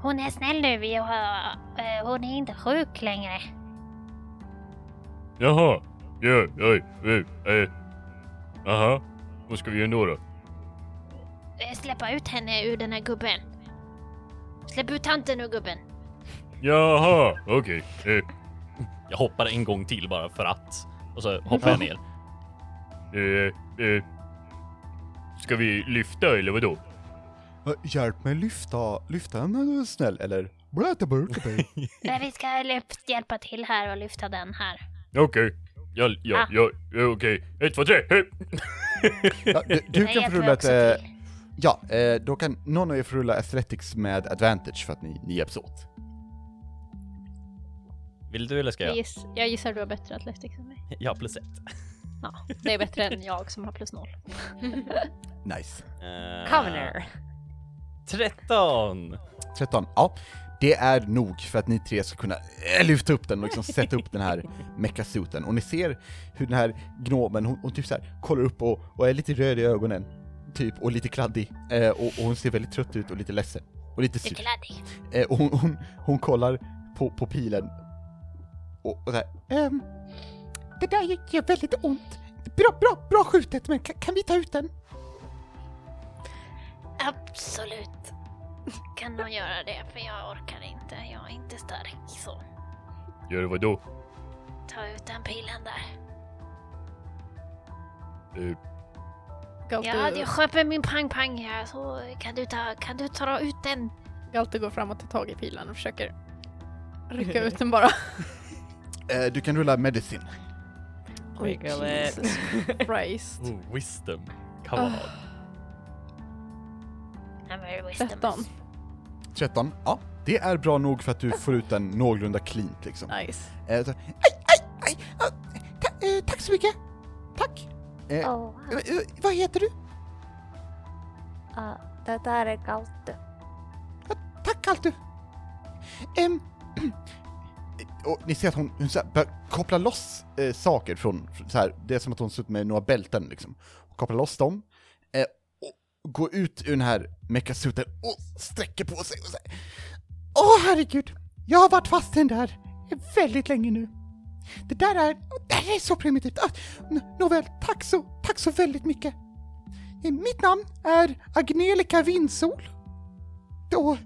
Hon är snäll nu, vi har, eh, hon är inte sjuk längre. Jaha. Ja, oj, oj, eh. Aha. Vad ska vi göra då då? Eh, Släppa ut henne ur den här gubben. Släpp ut tanten ur gubben. Jaha, okej. Eh. Jag hoppar en gång till bara för att. Och så hoppar jag ner. Eh, eh. Ska vi lyfta eller vadå? Eh, Hjälp mig lyfta, lyfta är du snäll, eller? Nej, vi ska hjälpa till här och lyfta den här. Okej. Ja, ja, Ah. ja, ja okej. Ett, två, tre, hej! ja, du, du Nej, kan jag få rulla ett, också eh, till. ja, eh, då kan någon av er få rulla Athletics med advantage för att ni, ni hjälps åt. Vill du eller ska Jag, jag? giss, jag gissar du har bättre athletics än mig. Ja, plus ett. Ja, det är bättre än jag som har plus noll. Nice. Uh, Commoner. 13! 13, ja. Det är nog för att ni tre ska kunna eh, lyfta upp den och liksom sätta upp den här mekasuten. Och ni ser hur den här gnomen, hon, hon typ så här kollar upp och, och är lite röd i ögonen. Typ, och lite kladdig. Eh, och, och hon ser väldigt trött ut och lite ledsen. Och lite sur. Eh, och hon, hon, hon kollar på, på pilen. Och, och så här, ehm, det där gör väldigt ont. Bra, bra, bra skjutet, men kan, kan vi ta ut den? Absolut. Kan någon göra det? För jag orkar inte. Jag är inte stark så. Gör du vadå? Ta ut den pilen där. Eh, Galte, Ja, jag köper min pang-pang här så kan du ta, kan du ta ut den? Galte går fram och tar tag i pilen och försöker rycka ut den bara. Eh, du kan rulla medicin. It. Jesus Christ. oh, wisdom. Come on. I'm wisdom. 13. 13, ja. Det är bra nog för att du får ut den någorlunda cleant liksom. Nice. Eh, så, aj, aj, aj, ah, ta, eh, tack så mycket! Tack! Eh, eh, vad heter du? ah, det där är Galtu. Tack Altu! Ehm, och ni ser att hon, hon så här, börjar koppla loss eh, saker från, så här, det är som att hon suttit med några bälten liksom. Och kopplar loss dem, eh, går ut ur den här mekasuten och sträcker på sig och säger Åh herregud, jag har varit fast i den där väldigt länge nu. Det där är, det där är så primitivt. Ah, nåväl, tack så, tack så väldigt mycket. Mitt namn är Agnelika Vindsol. Och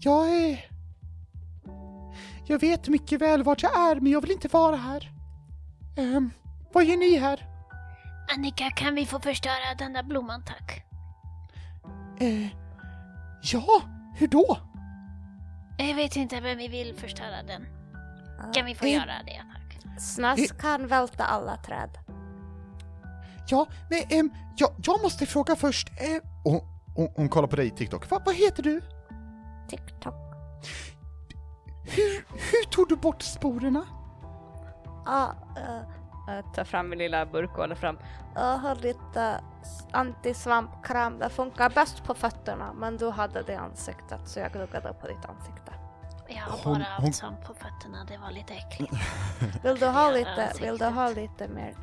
jag är... Jag vet mycket väl vart jag är, men jag vill inte vara här. Um, vad gör ni här? Annika, kan vi få förstöra den där blomman tack? Eh, ja, hur då? Jag vet inte men vi vill förstöra den. Kan vi få Eh. göra det tack? Snask kan välta alla träd. Ja, men ehm, jag, jag måste fråga först. Eh, och, och, hon kollar på dig TikTok. Va, vad heter du? TikTok. Hur, hur tog du bort sporerna? Ja, eh, Jag tar fram min lilla burk och håller fram. jag har lite antisvampkräm. Det funkar bäst på fötterna, men du hade det i ansiktet så jag gluggade på ditt ansikte. Jag har Hon- bara hon- haft svamp på fötterna, det var lite äckligt. Vill du ha lite, vill du ha lite mer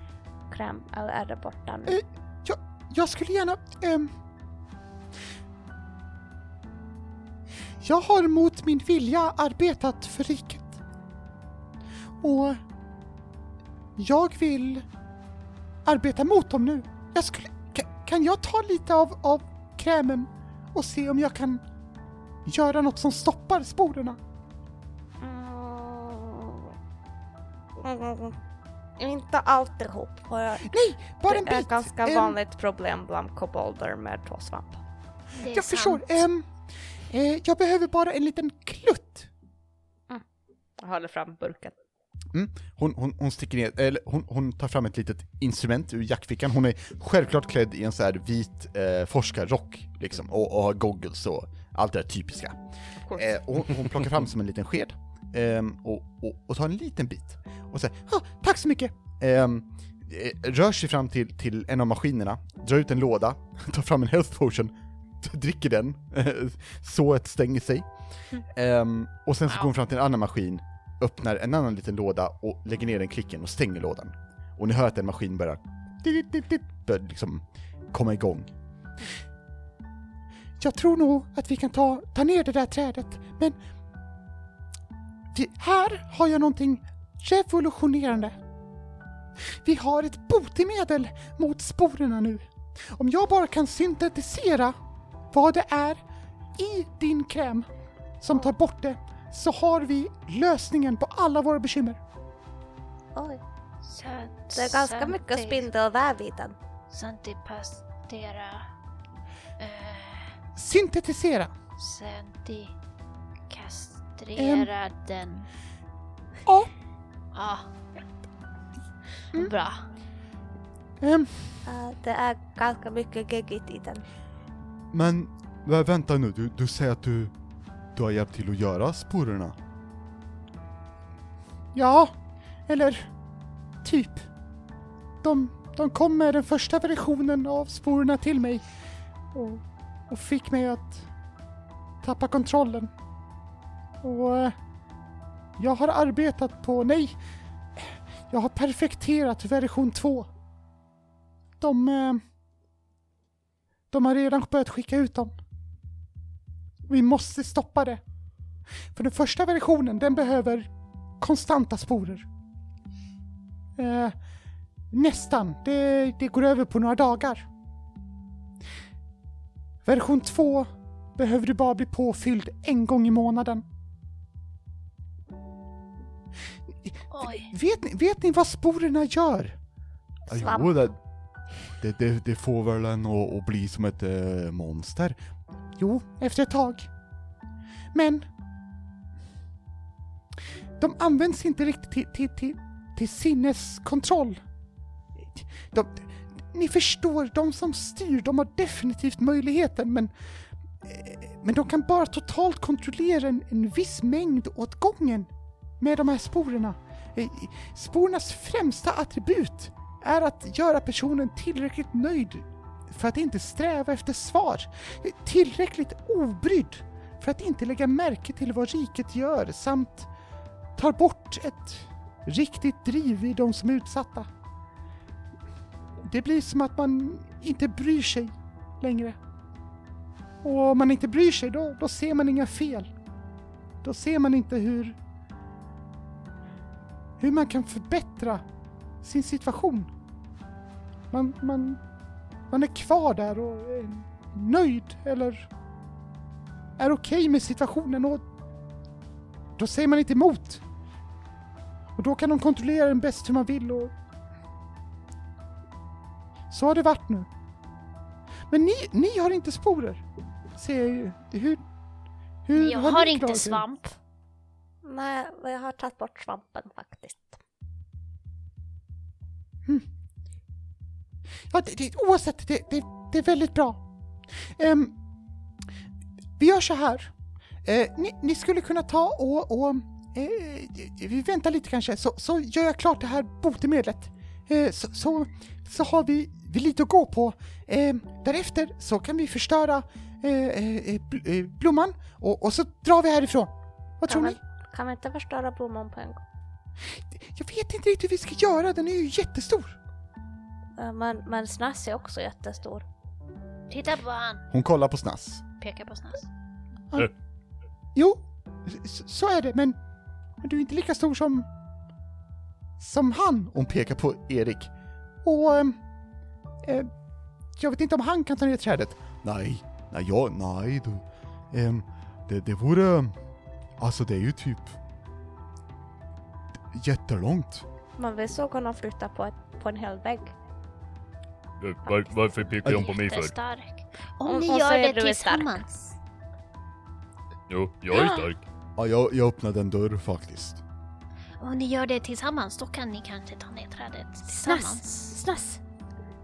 kräm eller är det borta nu? Eh, jag, jag skulle gärna... ehm, jag har mot min vilja arbetat för riket. Och jag vill arbeta mot dem nu. Jag skulle, kan, kan jag ta lite av, av krämen och se om jag kan göra något som stoppar sporerna? Mm. Mm. Inte alltihop. Nej, bara en det är bit. ett ganska Ehm, vanligt problem bland kobolder med är Jag förstår. sant. Ehm, eh, jag behöver bara en liten klutt. Jag håller fram burken. Mm. Hon, hon, hon sticker ner, eller hon, hon tar fram ett litet instrument ur jackfickan. Hon är självklart klädd i en så här vit eh, forskarrock liksom, och, och har goggles och allt det där typiska. Eh, och hon, plockar fram som en liten sked ehm, och, och, och tar en liten bit och säger ah, tack så mycket. Ehm, eh, rör sig fram till, till en av maskinerna, drar ut en låda, tar fram en health potion, dricker den, så ett stänger sig. Ehm, och sen så går hon fram till en annan maskin, öppnar en annan liten låda och lägger ner den klicken och stänger lådan. Och ni hör att en maskin börjar, dit, dit, dit, börjar liksom komma igång. Jag tror nog att vi kan ta, ta ner det där trädet, men här har jag någonting revolutionerande. Vi har ett botemedel mot sporerna nu. Om jag bara kan syntetisera vad det är i din kräm som tar bort det så har vi lösningen på alla våra bekymmer. Oj, Så, det är ganska mycket spindelväv i den. Santipastera... Uh, Syntetisera. Santi... Kastrera den. Ja, Ja. Mm. Bra. ehm, Eh, det är ganska mycket geggigt i den. men vä- vänta nu, du, du säger att du, du har hjälpt till att göra sporerna? Ja, eller typ. De, de kom med den första versionen av sporerna till mig och, och fick mig att tappa kontrollen. Och eh, jag har arbetat på, nej, jag har perfekterat version 2. De, eh, de har redan börjat skicka ut dem. Vi måste stoppa det. För den första versionen, den behöver konstanta sporer. Eh, nästan, det, det går över på några dagar. Version 2 behöver du bara bli påfylld en gång i månaden. Oj. Vet ni, vet ni vad sporerna gör? Svamp. Jo, det, det, det, får väl en att, bli som ett eh, monster. Jo, efter ett tag. Men de används inte riktigt till, till, till, till sinneskontroll. De, ni förstår, de som styr, de har definitivt möjligheten, men eh, men de kan bara totalt kontrollera en, en viss mängd åt gången med de här sporerna. Eh, sporernas främsta attribut är att göra personen tillräckligt nöjd för att inte sträva efter svar. Tillräckligt obrydd för att inte lägga märke till vad riket gör samt tar bort ett riktigt driv i de som är utsatta. Det blir som att man inte bryr sig längre. Och om man inte bryr sig, då, då ser man inga fel. Då ser man inte hur, hur man kan förbättra sin situation. Man, man, man är kvar där och är nöjd eller är okej med situationen och då säger man inte emot. Och då kan de kontrollera den bäst hur man vill och så har det varit nu. Men ni, ni har inte sporer. Ser jag ju. Hur, hur Jag har har ni inte klarat svamp. Nej, jag har tagit bort svampen faktiskt. Ja, det, det, oavsett, det, det, det är väldigt bra. Ehm, vi gör så här. Eh, ni, ni skulle kunna ta och, och eh, vi väntar lite kanske, så, så gör jag klart det här botemedlet. Eh, så, så, så har vi, vi lite att gå på. Eh, därefter så kan vi förstöra bl- blomman och, och så drar vi härifrån. Vad tror Kan ni? kan vi inte förstöra blomman på en gång? Jag vet inte riktigt hur vi ska göra, den är ju jättestor. Men, men Snass är också jättestor. Titta på han. Hon kollar på Snass. Pekar på Snass. Jo, så, så är det, men, men du är inte lika stor som... som han. Hon pekar på Erik. Och... eh, jag vet inte om han kan ta ner trädet. Nej, nej, jag, nej du. Ehm, det, det vore... Alltså det är ju typ... Jättelångt. Men vi såg honom flytta på, ett, på en hel vägg. Var, varför pekar de på mig för? Jättestark. Om Hon- ni hon gör det stark. tillsammans. Jo, jag är stark. Ja, jag, jag öppnade en dörr faktiskt. Om ni gör det tillsammans då kan ni kanske ta ner trädet tillsammans. Snass! Snass!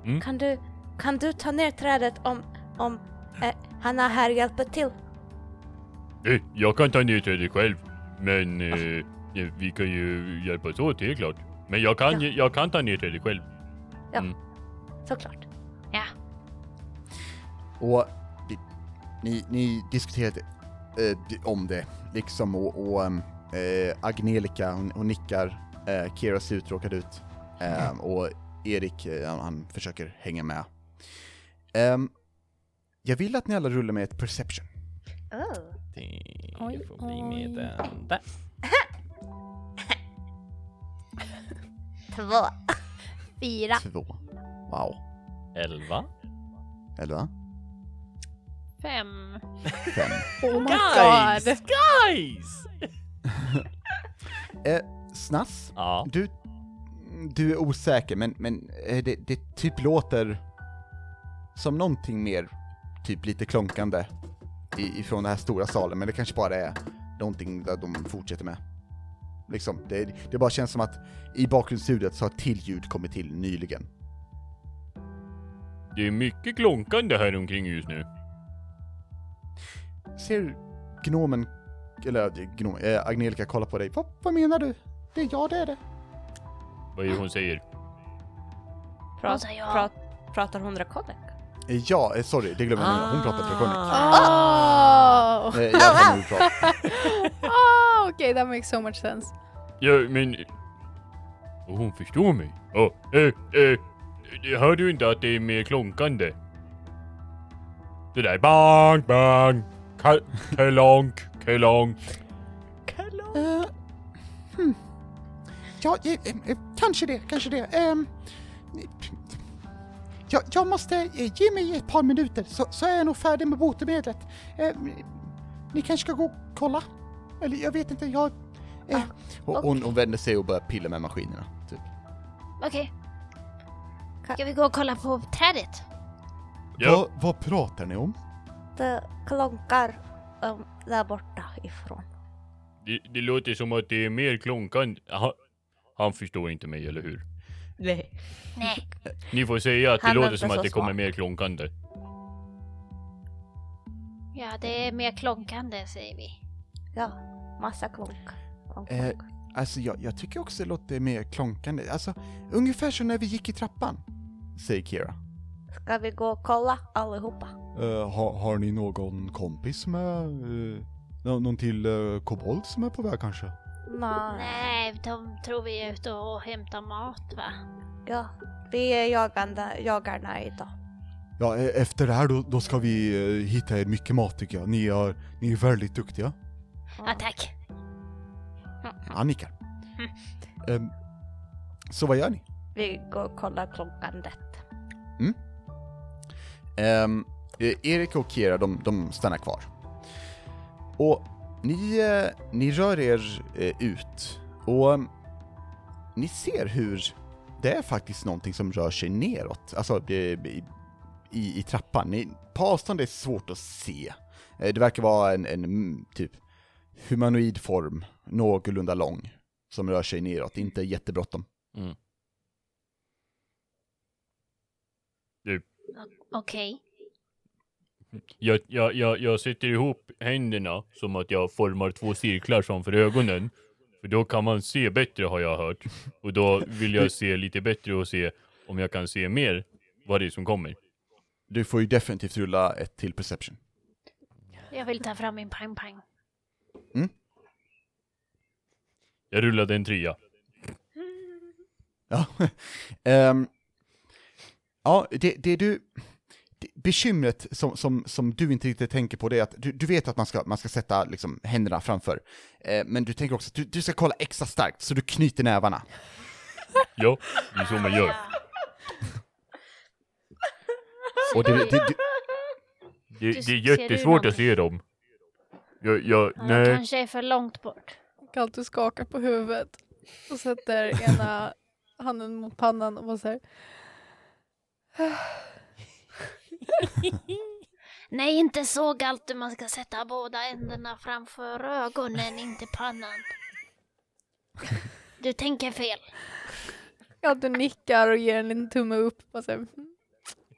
Mm? Kan, du, kan du ta ner trädet om, om eh, Hanna här hjälper till? Eh, Jag kan ta ner trädet själv. Men eh, vi kan ju hjälpas åt, det är klart. Men jag kan, Ja. jag kan ta ner trädet själv. Såklart. Ja. Och ni, ni diskuterade eh, om det, liksom, och, och eh, Angelica, hon, hon nickar, eh, Kira ser uttråkad ut, ehm, och Erik, eh, han, han försöker hänga med. Jag vill att ni alla rullar med ett perception. Oh. Det Oj, får bli oj. med den där. Två. Fyra. Två. Wow. Elva. Elva? Fem. Fem. Oh my Guys! god! Guys! Eh, Snass, Ja. du, du är osäker, men, men eh, det, det typ låter som någonting mer, typ lite klonkande i, ifrån den här stora salen, men det kanske bara är någonting där de fortsätter med. Liksom, det, det bara känns som att i bakgrundsstudiet så har till ljud kommit till nyligen. Det är mycket klonkande här omkring just nu. Ser gnomen, eller eh, gnom, eh, Angelica kolla på dig. Vad, vad menar du? Det är jag, det är det. Vad är det hon säger? Prat, Vad sa jag? prat, pratar hon draconic? Eh, ja, eh, sorry, det glömde jag. Hon pratar draconic. Oh! Eh, jag kan nu prata. oh, okay, that makes so much sense. Ja, men... Och hon förstår mig. Ja, eh, eh, hör du inte att det är mer klonkande? Det där bang, bang, ka- kelonk, kelonk. Eh, hmm. Ja, eh, eh, kanske det, kanske det. Ehm, jag, jag måste, eh, ge mig ett par minuter så, så är jag nog färdig med botemedlet. Eh, ni kanske ska gå och kolla? Eller jag vet inte, jag... Eh, Och hon, hon vänder sig och börjar pilla med maskinerna, typ. Okej. Ska vi gå och kolla på trädet? Ja, Vad, vad pratar ni om? Det klonkar um, där borta ifrån. det, det låter som att det är mer klonkande. Han, han förstår inte mig, eller hur? Nej. Nej. Ni får säga att det Han låter som att det kommer smart. mer klonkande. Ja, det är mer klonkande säger vi. Ja, massa klonk. klonk, Eh, klonk. Alltså jag, jag tycker också det låter mer klonkande. Alltså, ungefär som när vi gick i trappan, säger Kira. Ska vi gå och kolla allihopa? Uh, har, har ni någon kompis med? Uh, någon till uh, kobold som är på väg kanske? Nej. Nej, de tror vi är ute och hämtar mat va? Ja, vi är jagande, jagarna idag. Ja, e- efter det här då, då ska vi eh, hitta er mycket mat tycker jag. Ni är, ni är väldigt duktiga. Ja, tack. Han nickar. Ehm, så vad gör ni? Vi går och kollar klockan rätt. Ehm, eh, Erik och Kira, de, de stannar kvar. Och ni, eh, ni rör er eh, ut och mm, ni ser hur det är faktiskt någonting som rör sig neråt, alltså i, i, i trappan. Ni, på avstånd är svårt att se. Det verkar vara en, en mm, typ humanoid form, någorlunda lång, som rör sig neråt, inte jättebråttom. Mm. Okej. Jag, jag, jag, jag sätter ihop händerna som att jag formar två cirklar framför ögonen. För då kan man se bättre har jag hört. Och då vill jag se lite bättre och se om jag kan se mer vad det är som kommer. Du får ju definitivt rulla ett till perception. Jag vill ta fram min pang-pang. Jag rullade en trea. Ja, Ehm, ja det, det du... Det, bekymret som, som, som du inte riktigt tänker på det är att du, du vet att man ska, man ska sätta liksom, händerna framför, eh, men du tänker också att du, du ska kolla extra starkt så du knyter nävarna. Ja, det är så man gör. Och det, det, det, Det, det är jättesvårt att se dem. Jag, jag, nej. kanske är för långt bort. Galto skakar på huvudet och sätter ena handen mot pannan och bara säger Nej, inte så Galtu. Man ska sätta båda ändarna framför ögonen, inte pannan. Du tänker fel. Galto nickar och ger en liten tumme upp och säger "Mm,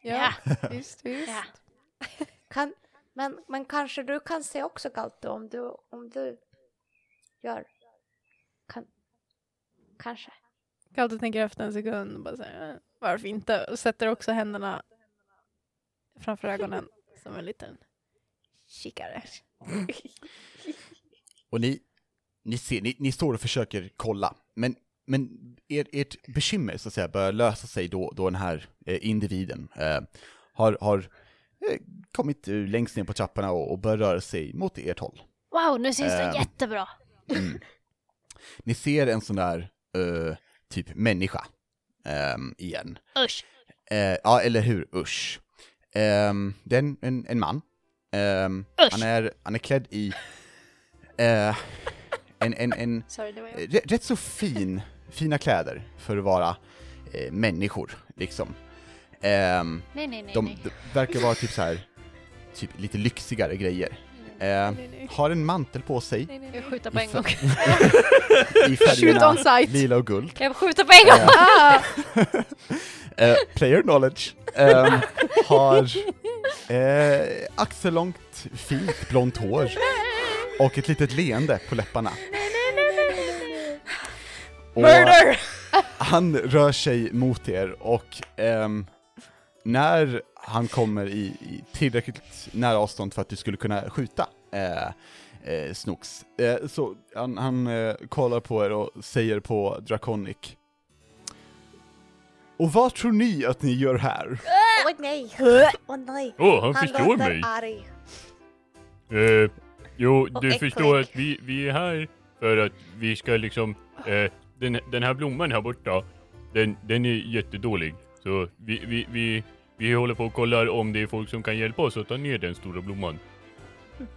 ja, visst, visst. Ja. Kan, men, men kanske du kan se också Galto om du, om du gör. Kan, kanske. Galto tänker efter en sekund och bara säger "Eh, varför inte? Och sätter också händerna framför ögonen som en liten kikare. och ni, ni ser, ni, ni står och försöker kolla, men, men er, ert bekymmer så att säga börjar lösa sig då, då den här eh, individen eh, har, har eh, kommit eh, längst ner på trapporna och, och börjar röra sig mot ert håll. Wow, nu syns det Ehm. Jättebra. Ni ser en sån där eh, typ människa ehm, igen. Usch. Eh, ja, eller hur, usch. Ehm, det är en, en, en man. Usch. han, är, han är klädd i eh, en, en, en Sorry, rätt, rätt så fin, fina kläder för att vara eh, människor, liksom. Ehm, Nej, nej, nej. de, de verkar vara typ så här, typ lite lyxigare grejer. Nej, nej. har en mantel på sig Nej, nej, Jag nej. skjuter på en gång. i Shoot färgerna on sight! lila och guld. Jag skjuta på en gång? Eh, player knowledge. Ehm, har eh, axellångt, fint blont hår och ett litet leende på läpparna. Och Murder! han rör sig mot er och ehm, när han kommer i, i tillräckligt nära avstånd för att du skulle kunna skjuta eh, eh, Snooks, eh, så han, han eh, kollar på er och säger på Draconic Och vad tror ni att ni gör här? Åh nej! Åh nej! Åh, han förstår låter mig. arg. Eh, jo, du förstår att vi, vi är här för att vi ska liksom, eh, den, den här blomman här borta, den, den är jättedålig. Så vi, vi, vi, vi håller på och kollar om det är folk som kan hjälpa oss att ta ner den stora blomman.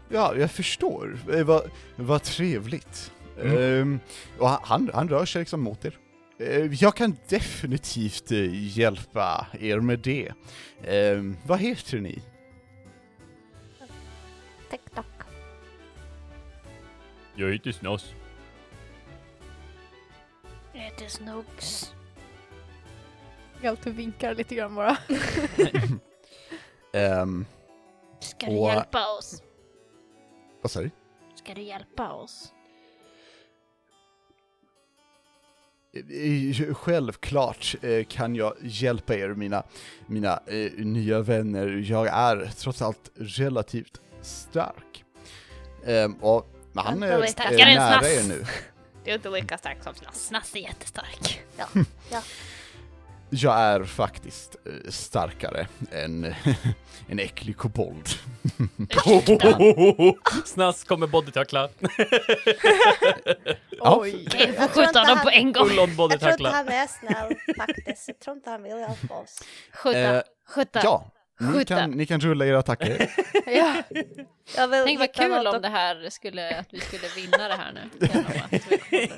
Ja, jag förstår. Eh, vad, vad trevligt. Mm. Ehm, och han- han, rör sig liksom mot er. Eh, jag kan definitivt eh, hjälpa er med det. Ehm, vad heter ni? TikTok. Jag heter Snas. Jag heter Snooks. Galto vinkar lite grann bara. Ehm, Ska du Och- hjälpa oss? vad du? Ska du hjälpa oss? Eh, Självklart eh, kan jag hjälpa er, mina, mina eh, nya vänner. Jag är trots allt relativt stark. Ehm, och han är, Vänta, är starkare än nära Snass. er nu. Du är inte lika stark som Snass. Snass är jättestark. jag är faktiskt eh, starkare än en äcklig kobold. Snask kommer bodytackla. Ja. Oj. Vi får skjuta honom på en gång. Jag tror inte han är snäll faktiskt. Jag tror inte han vill hjälpa oss. Skjuta, Eh, skjuta. Ja, ni kan, ni kan rulla era attacker. Ja. Jag vill Tänk vad kul om det här skulle, att vi skulle vinna det här nu.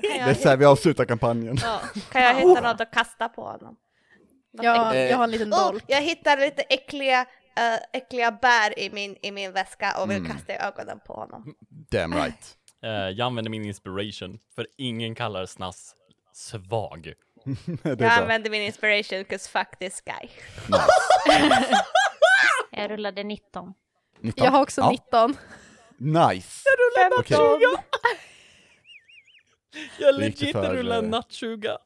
Det är så här vi avslutar kampanjen. Ja. kan jag hitta något att kasta på honom? Jag, jag har en liten Oh, dolk. jag hittar lite äckliga, äh, äckliga bär i min, i min väska och vill Mm. kasta ögonen på honom. Damn right. Eh, jag använder min inspiration, för ingen kallar Snass svag. Jag använder min inspiration 'cause fuck this guy. Nice. Jag rullade 19. 19. Jag har också ja. 19. Nice. Jag Då gick det legit för, rullar en eh, nattsuga.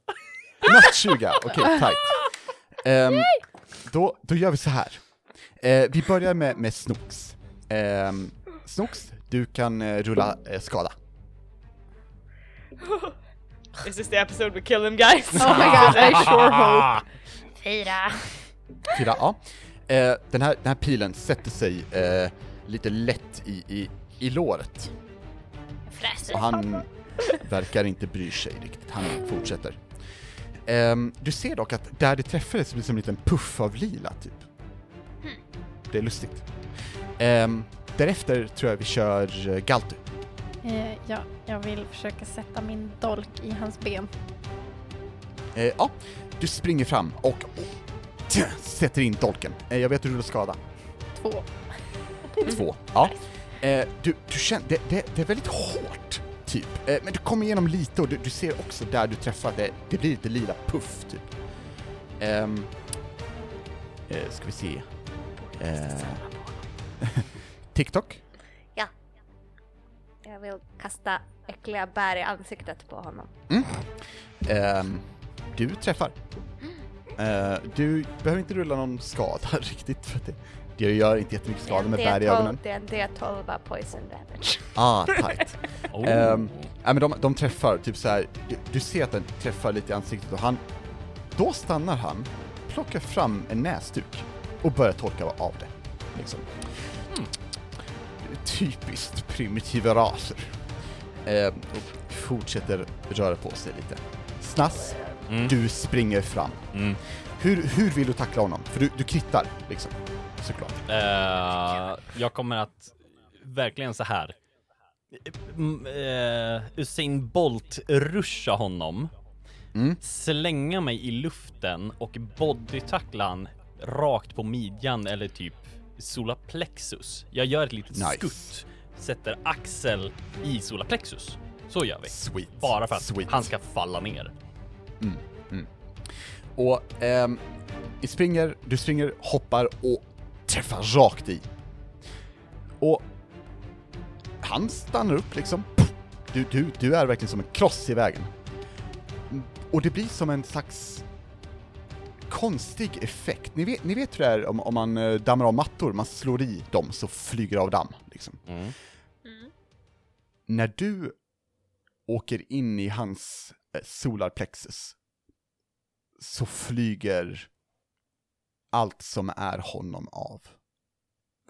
Natt 20, okej, tight. Ehm, då, då gör vi så här. Eh, vi börjar med, med Snooks. Um, Snooks, du kan eh, rulla eh, skada. Is this the episode we kill them guys? Oh my god, I sure hope. Fyra. Fyra, ja. Den, här, den här pilen sätter sig lite lätt i, i, i låret. Fräser. Och han verkar inte bry sig riktigt, han fortsätter. Ehm, du ser dock att där det träffades blir det som en liten puff av lila, typ. Det är lustigt. Ehm, därefter tror jag vi kör uh, Galtu. Eh, ja, jag vill försöka sätta min dolk i hans ben. Eh, ja, du springer fram och, och tja, sätter in dolken. Eh, jag vet hur du skada. Två. Två. Ja. Eh, du, du känner, det, det, det är väldigt hårt, typ. Eh, men du kommer igenom lite och du, du ser också där du träffar, det, det blir lite lila puff, typ. Ehm, eh, ska vi se. Eh, TikTok? Jag vill kasta äckliga bär i ansiktet på honom. Ehm, du träffar. Eh, du behöver inte rulla någon skada riktigt, för det, det gör inte jättemycket skada med bär i ögonen. Det är en D12 av poison damage. Ah, tight. Oh. Ja, men de, de träffar, typ så här. Du, du ser att den träffar lite i ansiktet och han, då stannar han, plockar fram en näsduk och börjar torka av det. Liksom. Typiskt primitiva raser. Ehm, och fortsätter röra på sig lite. Snass, Mm. du springer fram. Mm. Hur, hur vill du tackla honom? För du, du krittar, liksom. Såklart. Eh, jag kommer att verkligen så här. Mm, eh, Usain Bolt ruscha honom, Mm. slänga mig i luften och bodytackla han rakt på midjan eller typ solarplexus. Jag gör ett litet Nice. skutt, sätter axel i solarplexus. Så gör vi. Sweet. Bara för att Sweet. han ska falla ner. Och ehm, springer, du springer, hoppar och träffar rakt i. Och han stannar upp liksom. Du, du, du är verkligen som en kross i vägen. Mm, Och det blir som en slags konstig effekt. Ni vet, ni vet hur det är om, om man eh, dammar av mattor, man slår i dem så flyger det av damm. Liksom. Mm. När du åker in i hans eh, solarplexus så flyger allt som är honom av.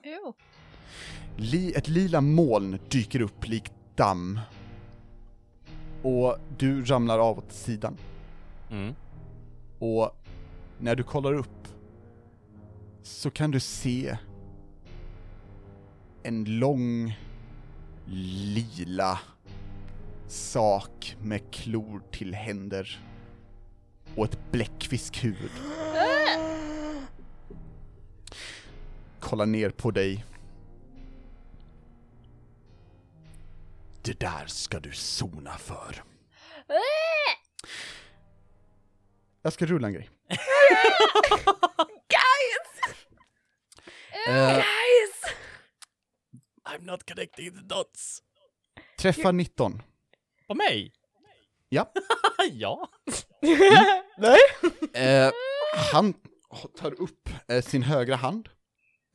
Jo. Li, ett lila moln dyker upp likt damm. Och du ramlar av åt sidan. Mm. Och när du kollar upp så kan du se en lång lila sak med klor till händer och ett bläckfiskhuvud. Kollar ner på dig. Det där ska du sona för. Jag ska rulla en grej. Eh, I'm not connecting the dots. träffar 19. På mig? Ja. ja. Eh, han tar upp eh, sin högra hand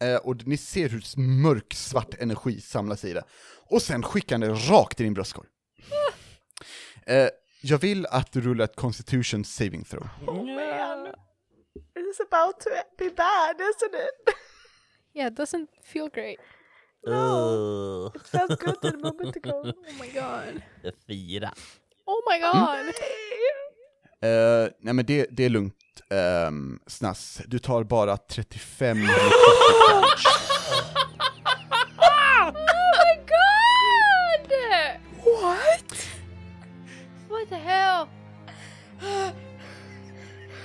eh, och ni ser hur mörk svart energi samlas i det. Och sen skickar han det rakt i din bröstkorg. Eh, jag vill att du rullar ett constitution saving throw. It's about to be bad, isn't it? Yeah, it doesn't feel great. Uh, It felt good a moment ago. Oh my god. fyra. Oh my god! Eh, nej men det, det är lugnt, um, Snass. Du tar bara 35 Oh my god! What? What the hell?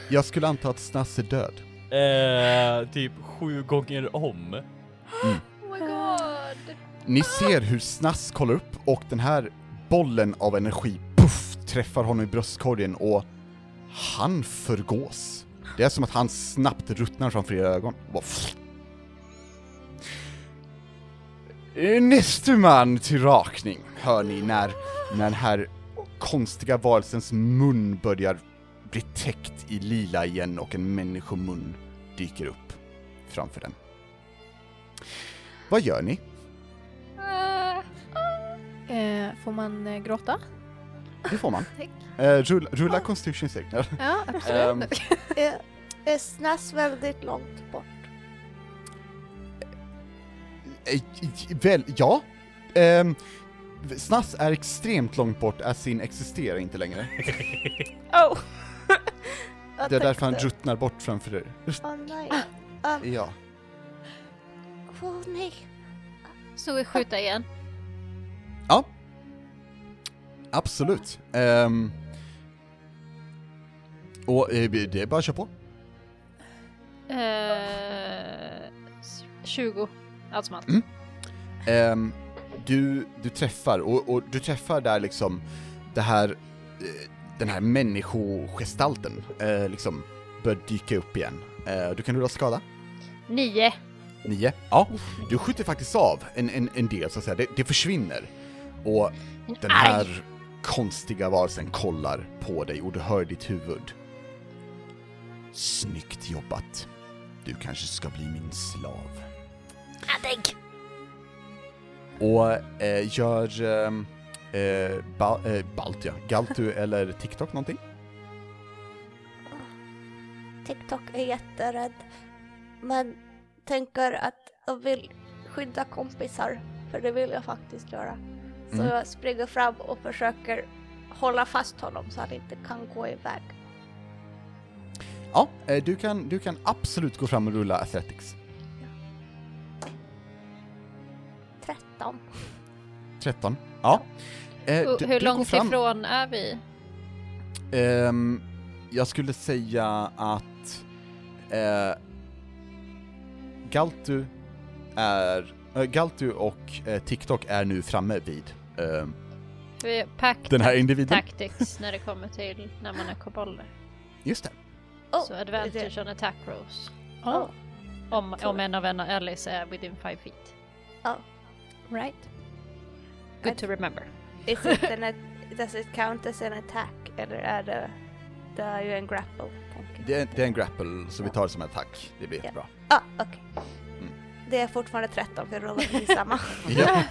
Jag skulle anta att Snass är död. Eh, typ sju gånger om. Oh my god! Ni ser hur Snass kollar upp och den här bollen av energi, puff, träffar honom i bröstkorgen och han förgås. Det är som att han snabbt ruttnar framför era ögon. Näste man till rakning, hör ni när, när den här konstiga varelsens mun börjar bli täckt i lila igen och en människomun dyker upp framför den. Vad gör ni? Uh, får man eh, gråta? Det får man. Eh, rulla, rulla Constitution save. Ja. Absolut. Ehm, Är, är Snass väldigt långt bort? Eh, Väl, ja. Ehm, Snass är extremt långt bort, Asin existerar inte längre. Oh! Jag Det är därför han tänkte- ruttnar bort framför er. Åh nej. Um, Ja. Åh nej. Så vi skjuta igen? Ja. Absolut. Ehm, och eh, det är bara att köra på. Eh, s- 20. Allt som allt. Mm. Ehm, du, du träffar, och, och du träffar där liksom det här, eh, den här människogestalten eh, liksom börjar dyka upp igen. Eh, du kan rulla skada. 9. Nio. Ja, du skjuter faktiskt av en, en, en del så att säga, det, det försvinner. Och den här konstiga varelsen kollar på dig och du hör ditt huvud. Snyggt jobbat. Du kanske ska bli min slav. Adeg! Och eh, gör ehm, eh, ba, eh, Balt ja, Galtu eller TikTok någonting? TikTok är jätterädd. Men tänker att jag vill skydda kompisar. För det vill jag faktiskt göra. Så Mm. jag springer fram och försöker hålla fast honom så han inte kan gå iväg. Ja, eh, du kan, du kan absolut gå fram och rulla Athletics. 13. 13. Ja. Eh, Och du- Hur du går långt fram. ifrån är vi? Ehm, jag skulle säga att eh, Galtu är, Galtu och eh, TikTok är nu framme vid eh, pack den här individen. tactics när det kommer till när man är kobolder. Just det. Oh, Så advantage on attack rolls. Oh, Om, om en av en allies är within five feet. right. Good to remember. Is it an, does it count as an attack? Eller är det, det är ju en grapple? Det är, det är en grapple, så vi tar det som en attack. Det blir Ja. jättebra. Ah, okej. Mm. Det är fortfarande 13 för rollen är samma. Ja.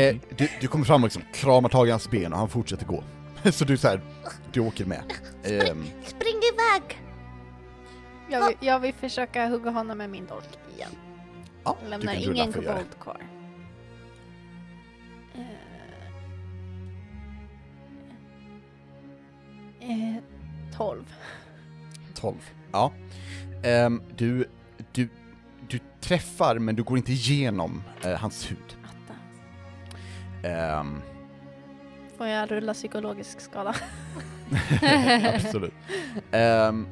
eh, du, du kommer fram och liksom kramar tag i hans ben och han fortsätter gå. så du så här, du åker med. Ehm, Spring iväg! Jag vill, jag vill försöka hugga honom med min dolk igen. ja, du Lämnar ingen kobold kvar. Eh, eh, 12. 12. Ja. Du, du, du träffar men du går inte igenom eh, hans hud. Ehm, Får jag rulla psykologisk skada? absolut. Ehm,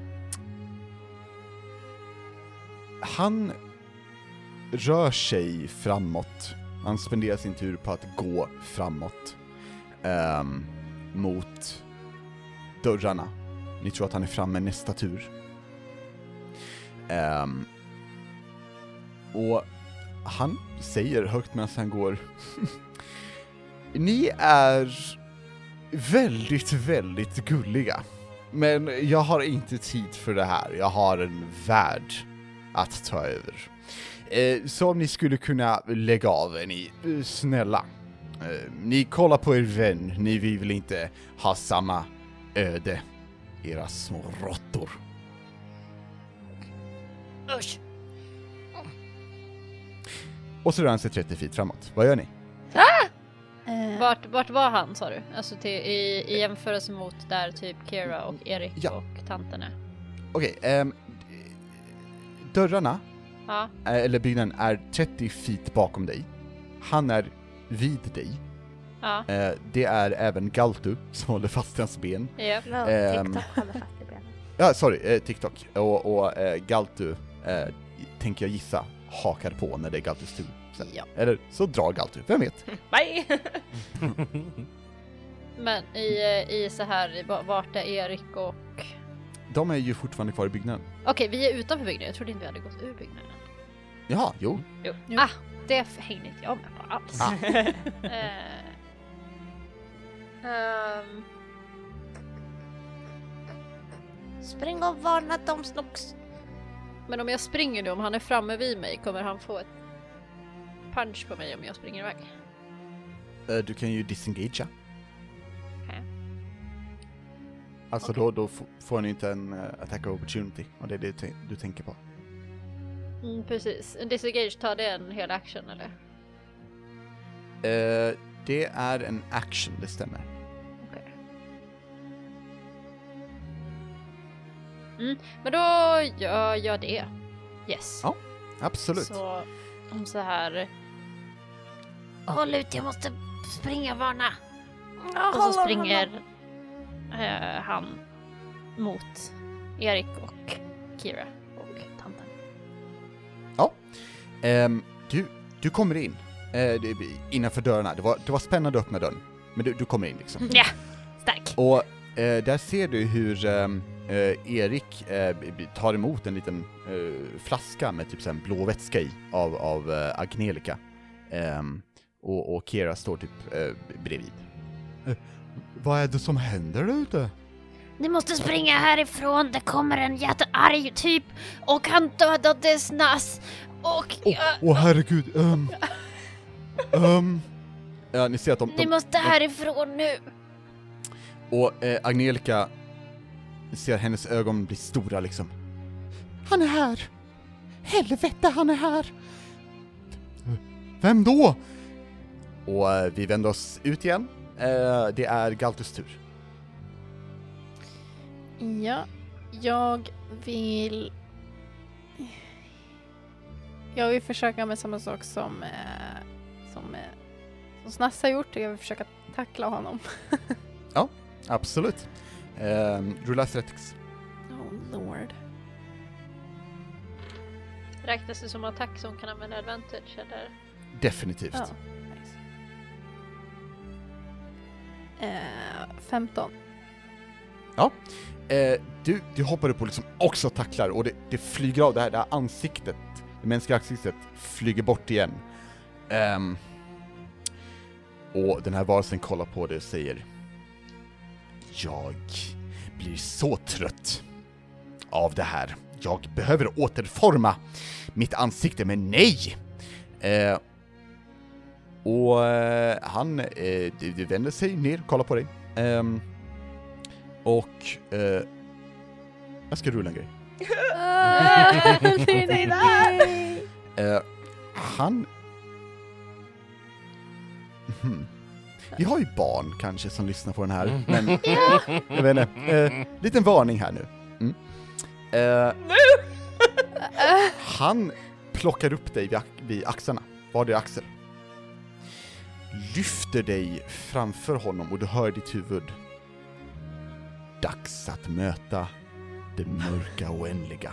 han rör sig framåt. Han spenderar sin tur på att gå framåt. ehm, mot dörrarna. Ni tror att han är framme nästa tur. Ehm, och han säger högt medan han går Ni är väldigt, väldigt gulliga. Men jag har inte tid för det här. Jag har en värld att ta över. Eh, så om ni skulle kunna lägga av är ni eh, snälla. Eh, ni kollar på er vän, ni vill väl inte ha samma öde, era små råttor. Usch. Och så rör han sig 30 feet framåt. Vad gör ni? Eh, Vart, vart var han sa du? Alltså till, i, i jämförelse mot där typ Kira och Erik Ja. och tanten är. Okej, ehm, dörrarna, Ja, eh, eller byggnaden, är 30 feet bakom dig. Han är vid dig. ja, Eh, det är även Galtu som håller fast i hans ben. ja. No, Ehm. TikTok håller fast i benen. Ja, sorry, eh, TikTok. Och, och eh, Galtu, eh, tänker jag gissa, hakar på när det är Galtus tur. sen. Ja. Eller så drar Galtu, vem vet? Bye! Men i, eh, i så här, vart är Erik och... De är ju fortfarande kvar i byggnaden. Okej, vi är utanför byggnaden. Jag trodde inte vi hade gått ur byggnaden. Jaha, jo. Jo. Jo. Ah, det hängde inte jag med på alls. Ah. Eh, ehm, Spring och varna dem Snox. Men om jag springer nu, om han är framme vid mig, kommer han få ett punch på mig om jag springer iväg? Eh, du kan ju disengagea. Okej. Alltså då, då f- får ni inte en uh, attack of opportunity, och det är det te- du tänker på. Mm, precis. En disengage, tar det en hel action eller? Eh, det är en action, det stämmer. Mm, men då gör jag det. Yes. Ja, Absolut. Så, om så här. Håll ut, jag måste springa och varna. Och så springer eh, han mot Erik och Kira och tanten. Ehm, du, du kommer in eh, innanför dörrarna. Det var, det var spännande att öppna dörren, men du, du kommer in liksom. Ja, stark. Och eh, där ser du hur ehm, eh, Erik eh, tar emot en liten eh, flaska med typ en blå vätska i av, av eh, Angelica. Ehm, och, och Kira står typ eh, bredvid. Eh, vad är det som händer där ute? Ni måste springa härifrån, det kommer en jättearg typ och han dödade Snas och Åh jag, åh, herregud, um, um, Ja, ni ser att de... ni de måste härifrån nu. och eh, Angelica ni ser hennes ögon blir stora liksom. Han är här! Helvete, han är här! Vem då? Och eh, vi vänder oss ut igen. Eh, det är Galtus tur. Ja, jag vill... Jag vill försöka med samma sak som, eh, som, eh, som Snass har gjort och jag vill försöka tackla honom. Absolut. Eh, rulla athletics. Oh lord. Räknas det som attack som kan använda advantage eller? Definitivt. Ja, nice. Eh, 15. Eh, du, du hoppar upp och liksom också tacklar och det, det flyger av det här, det här ansiktet, det mänskliga ansiktet flyger bort igen. Ehm, och den här varelsen kollar på dig och säger Jag blir så trött av det här. Jag behöver återforma mitt ansikte, men nej! Eh, och eh, han eh, vänder sig ner, kollar på dig. Ehm, och eh, jag ska rulla en grej. Eh, han... Hmm. Vi har ju barn kanske som lyssnar på den här, men jag vet inte. Eh, liten varning här nu. Mm. Eh, han plockar upp dig vid, vid axlarna, vardera axel. Lyfter dig framför honom och du hör i ditt huvud. Dags att möta det mörka oändliga.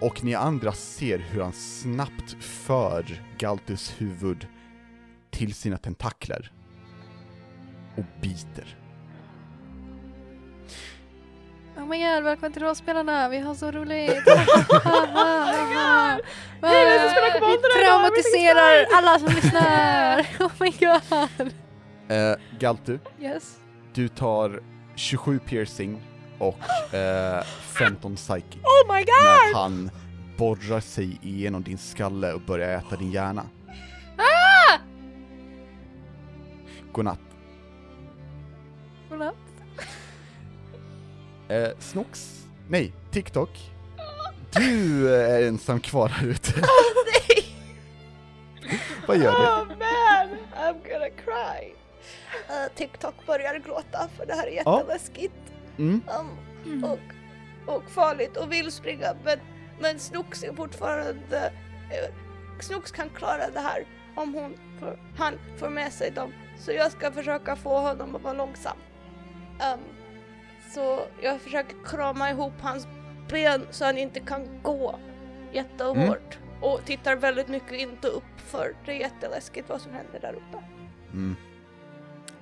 Och ni andra ser hur han snabbt för Galtus huvud till sina tentakler och biter. Oh my god, välkommen till rollspelarna, vi har så roligt! Hej, vi traumatiserar alla som lyssnar! Oh my god! Eh, Galtu, Yes. du tar 27 piercing och eh, 15 psychic Oh my god! när han borrar sig igenom din skalle och börjar äta din hjärna. Godnatt. Godnatt. Eh, Snox, nej, TikTok. du är ensam kvar här ute. Nej! Vad gör du? Oh man, I'm gonna cry. Uh, TikTok börjar gråta för det här är Ja. jätteläskigt. Mm. Um, och, och farligt och vill springa men, men Snooks är fortfarande... eh, Snooks kan klara det här om hon får, han får med sig dem. Så jag ska försöka få honom att vara långsam. Um, så jag försöker krama ihop hans ben så han inte kan gå jättehårt. Och tittar väldigt mycket inte upp för det är jätteläskigt vad som händer där uppe. Mm.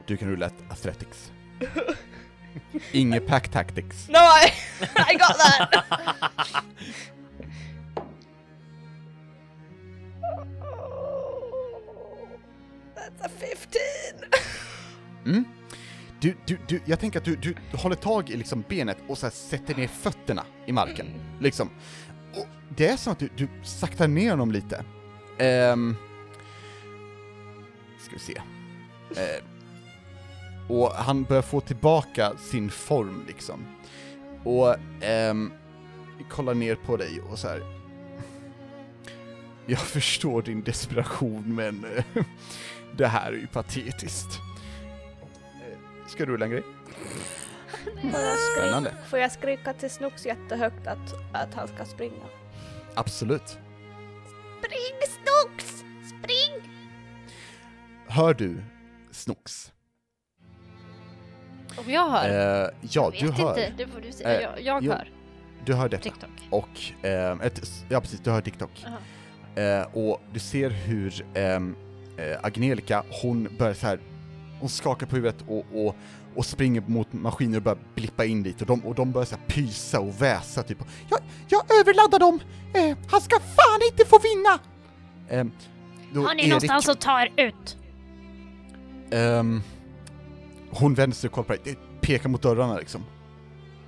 Du kan rulla ett athletics. Inget pack tactics. No, I, I got that! Mm. Du, du, du, jag tänker att du, du håller tag i liksom benet och så sätter ner fötterna i marken. Liksom. Och det är som att du, du saktar ner honom lite. Ehm. ska vi se. Ehm. och han börjar få tillbaka sin form liksom. Och ehm, kollar ner på dig och så här. Jag förstår din desperation men eh, det här är ju patetiskt. Eh, Ska du rulla en grej? Får jag, Spännande. får jag skrika till Snooks jättehögt att, att han ska springa? Absolut. Spring Snooks! Spring! Hör du Snooks? Om jag hör? Eh, ja, jag du vet hör. inte, det får du säga. Eh, jag jag jo, hör. Du hör detta. TikTok. Och, ehm, ett, ja precis, du hör TikTok. Aha. Eh, och du ser hur ehm, eh, Angelica, hon börjar så här, hon skakar på huvudet och, och, och springer mot maskiner och börjar blippa in dit och de, och de börjar så här pysa och väsa typ. Jag, jag överladdar dem! Eh, han ska fan inte få vinna! Då Har ni Erik- någonstans att ta er ut? ehm, hon vänder sig och kollar på dig, pekar mot dörrarna liksom.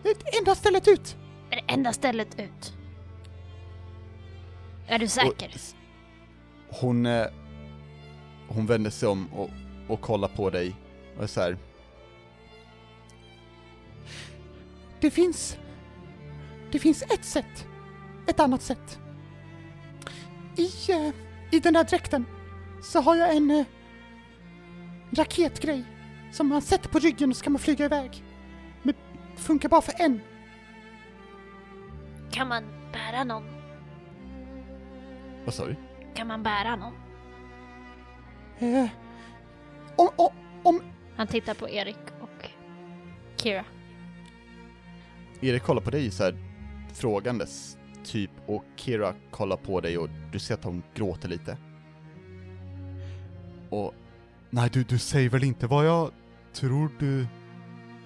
Det enda stället ut! Är det enda stället ut? Är du Och säker? s- hon, eh, hon vänder sig om och, och kollar på dig och är så här. Det finns... Det finns ett sätt. Ett annat sätt. I, eh, i den där dräkten så har jag en eh, raketgrej som man sätter på ryggen och så kan man flyga iväg. Men funkar bara för en. Kan man bära någon? Vad sa du? Kan man bära någon? Eh, om, om, om... Han tittar på Erik och Kira. Erik kollar på dig så här frågandes, typ, och Kira kollar på dig och du ser att hon gråter lite. Och, nej du, du säger väl inte vad jag tror du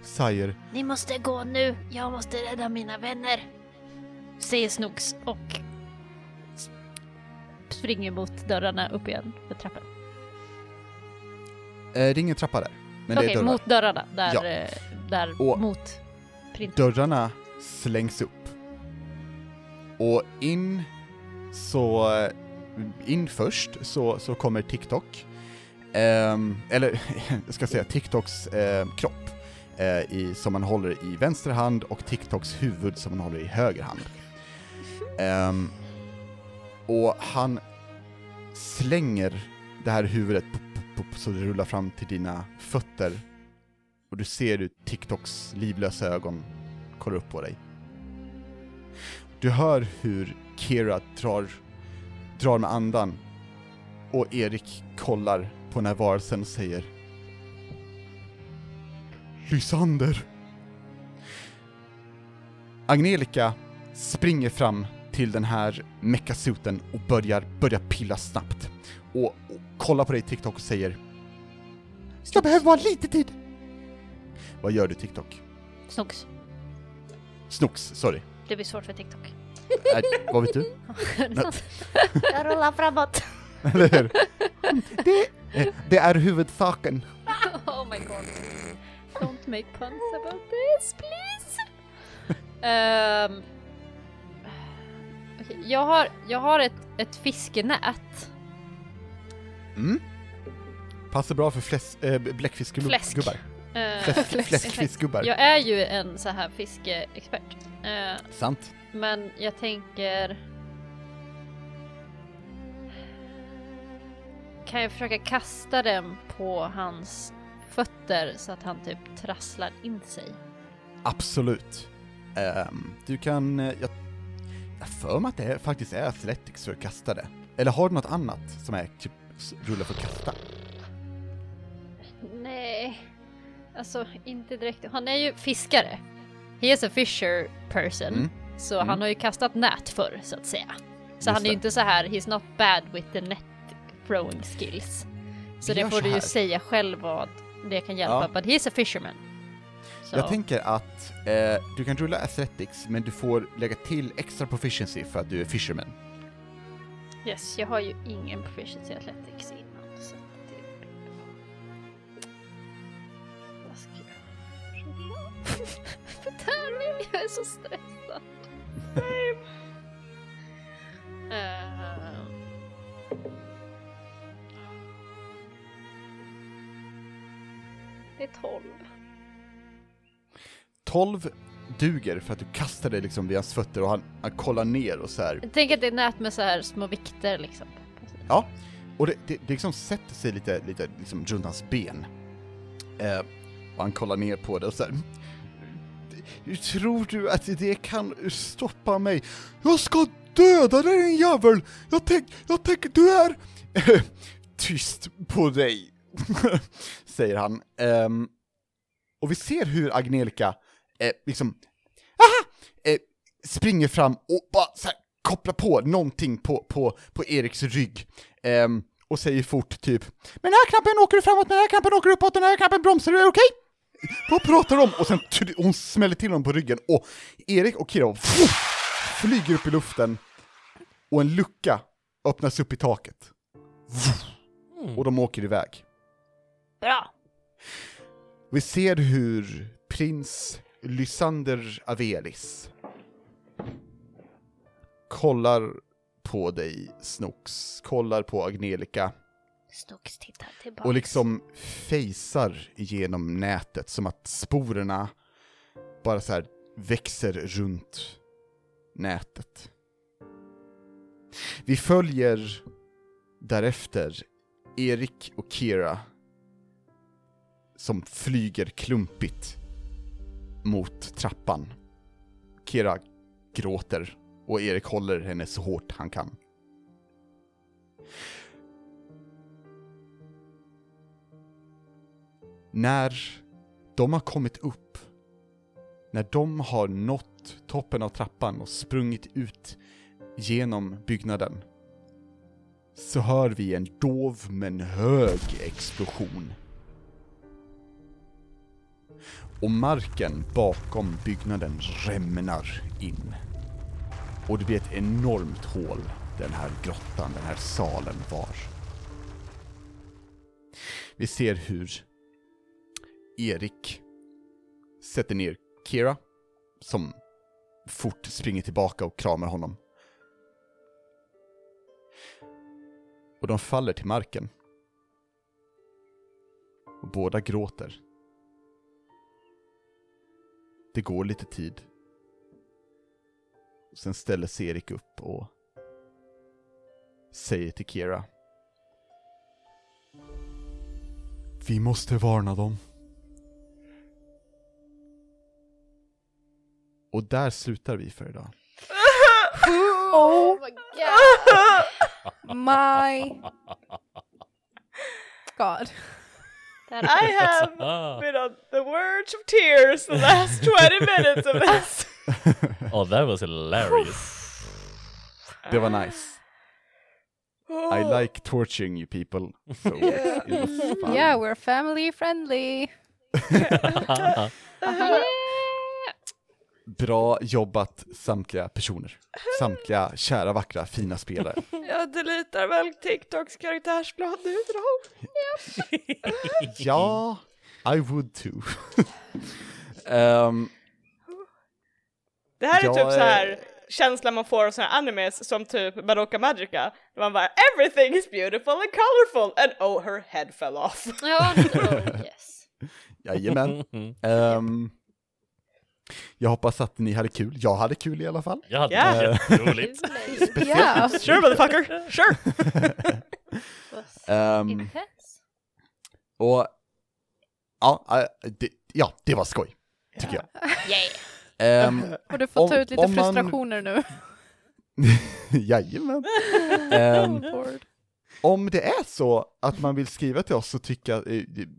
säger? Ni måste gå nu. Jag måste rädda mina vänner. Säger Snooks och springer mot dörrarna upp igen för trappan. Eh, det är ingen trappa där, men det Okej, är dörrar. mot dörrarna. Där, Ja. eh, där Och- mot print. Dörrarna slängs upp. Och in så, in först så, så kommer TikTok. Ehm, eller, jag ska säga TikToks eh, kropp. Eh, i, som man håller i vänster hand och TikToks huvud som man håller i höger hand. Ehm, och han slänger det här huvudet pop, pop, så det rullar fram till dina fötter. Och du ser hur TikToks livlösa ögon kollar upp på dig. Du hör hur Kira drar, drar med andan och Erik kollar på den här varelsen och säger Lysander! Agnelika springer fram till den här meckasuten och börjar, börjar pilla snabbt. Och, och kollar på dig TikTok och säger Jag behöver bara lite tid. Vad gör du TikTok? Snooks. Snooks, sorry. Det blir svårt för TikTok. Nej, vad vet du? Jag rullar framåt. Eller hur? Det, det är huvudsaken. oh my god. Don't make puns about this please. Ehm, okej, jag har, jag har ett, ett fiskenät. Mm. Passar bra för fläs, äh, bläckfiskgubbar. Fläsk. Gubbar. Eh, Fläsk, fläskfiskgubbar. Jag är ju en så här fiskeexpert. Eh, Sant. Men jag tänker... Kan jag försöka kasta den på hans fötter så att han typ trasslar in sig? Absolut. Ehm, du kan, eh, jag, jag för mig att det faktiskt är Athletics för att kasta det. Eller har du något annat som är typ rulla för att kasta? Nej, alltså inte direkt. Han är ju fiskare. He is a fisher person. Mm. Så Mm. han har ju kastat nät förr så att säga. Så Just han är ju inte så här, he's not bad with the net throwing skills. Så det får så du ju säga själv vad det kan hjälpa. Ja. But he's a fisherman. Så. Jag tänker att eh, du kan rulla Athletics, men du får lägga till extra proficiency för att du är fisherman. Yes, jag har ju ingen proficiency i athletics innan. Så det är bra. Vad ska jag rulla? För tärning? Jag är så stressad. Ehm. Det är 12. 12 duger för att du kastar dig liksom vid hans fötter och han, han kollar ner och så här. Jag tänker att det är nät med så här små vikter liksom. Ja, och det, det, det liksom sätter sig lite, lite liksom runt hans ben. Eh, och han kollar ner på det och så här. "Hur Tror du att det kan stoppa mig? Jag ska döda dig din jävel! Jag tänk, jag tänker, du är... Tyst på dig, säger han. Ehm, och vi ser hur Angelica eh, liksom, aha! Eh, springer fram och bara så här, kopplar på någonting på, på, på Eriks rygg. Ehm, och säger fort typ Med den här knappen åker du framåt, med den här knappen åker du uppåt, den här knappen bromsar du, är okej? Vad pratar de om? Och sen hon smäller till honom på ryggen och Erik och Kira flyger upp i luften och en lucka öppnas upp i taket. Och de åker iväg. Bra. Vi ser hur prins Lysander Avelis kollar på dig, Snooks, kollar på Angelica Snooks tittar tillbaka. och liksom fejsar genom nätet som att sporerna bara så här växer runt nätet. Vi följer därefter Erik och Kira som flyger klumpigt mot trappan. Kira gråter och Erik håller henne så hårt han kan. När de har kommit upp, när de har nått toppen av trappan och sprungit ut genom byggnaden, så hör vi en dov men hög explosion. Och marken bakom byggnaden rämnar in. Och det blir ett enormt hål den här grottan, den här salen var. Vi ser hur Erik sätter ner Kira, som fort springer tillbaka och kramar honom. Och de faller till marken. Och båda gråter. Det går lite tid. Sen ställer sig Erik upp och säger till Kira. Vi måste varna dem. Och där slutar vi för idag. Oh my god! my god. I have been on the verge of tears the last 20 minutes of this. Oh, that was hilarious. they were nice. I oh. like torturing you people. So it was fun. Yeah, we're family friendly. Bra jobbat samtliga personer. Samtliga kära, vackra, fina spelare. Jag deletar väl TikToks karaktärsblad nu då. Ja, I would too. Ehm, Det här är Jag typ så här är- känslan man får av här animes som typ Madoka Magica. Där man bara everything is beautiful and colorful and oh her head fell off. Ja, oh, yes. Jajamän. Ehm, Jag hoppas att ni hade kul. Jag hade kul i alla fall. Jag hade Ja. jätteroligt. Ja. Sure motherfucker, sure! Intense. och ja, äh, det, ja, det var skoj, tycker jag. Ehm, Och du får ta ut lite om man- frustrationer nu. jajamän. Lord. Om det är så att man vill skriva till oss och tycka eh,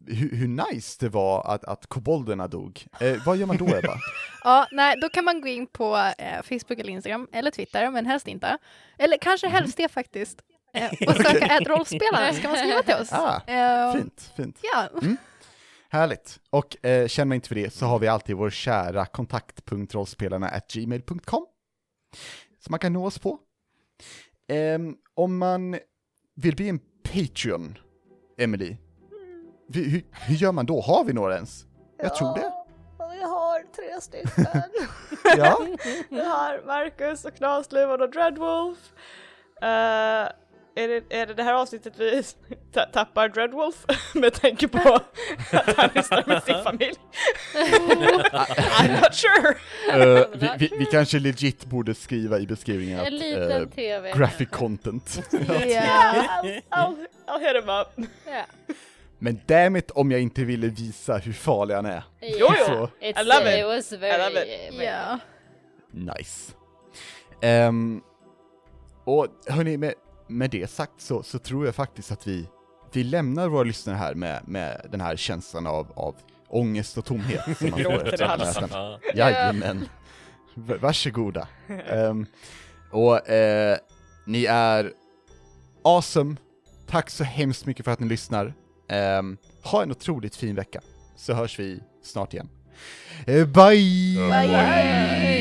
hur, hur nice det var att, att kobolderna dog, eh, vad gör man då Ebba? Ja, nej, då kan man gå in på eh, Facebook eller Instagram, eller Twitter, men helst inte. Eller kanske Mhm. helst det faktiskt. Eh, och söka ett rollspelare ska man skriva till oss. Ah, Eh, fint, fint. Ja, Härligt. Och eh, känner man inte för det så har vi alltid vår kära kontaktpunktrollspelarna gmail.com. Som man kan nå oss på. Ehm, om man vill bli en Patreon, Emily, vi- hur, hur gör man då? Har vi några ens? Jag tror det. Vi har tre stycken. Ja. Vi har Marcus och Knasluvan och Dreadwolf. Eh, är, det, är det det här avsnittet vi ta- tappar Dreadwolf med tanke på att han lyssnar med sin familj? I'm not sure! Eh, vi, vi, vi kanske legit borde skriva i beskrivningen En att liten TV. graphic content. ja. I'll, I'll, I'll hit him up. Ja. Men damn it om jag inte ville visa hur farlig han är. Jo, jo. Så, It's, I love it. It was very, I love it. very ja. Nice. Ehm, och hörni, med, med det sagt så, så tror jag faktiskt att vi, vi lämnar våra lyssnare här med, med den här känslan av, av ångest och tomhet som man får Gråter i efter halsen. möten. Ja. Jajamän. V- varsågoda. Um, och eh, ni är awesome. Tack så hemskt mycket för att ni lyssnar. Ehm, ha en otroligt fin vecka, så hörs vi snart igen. Eh, bye! Bye.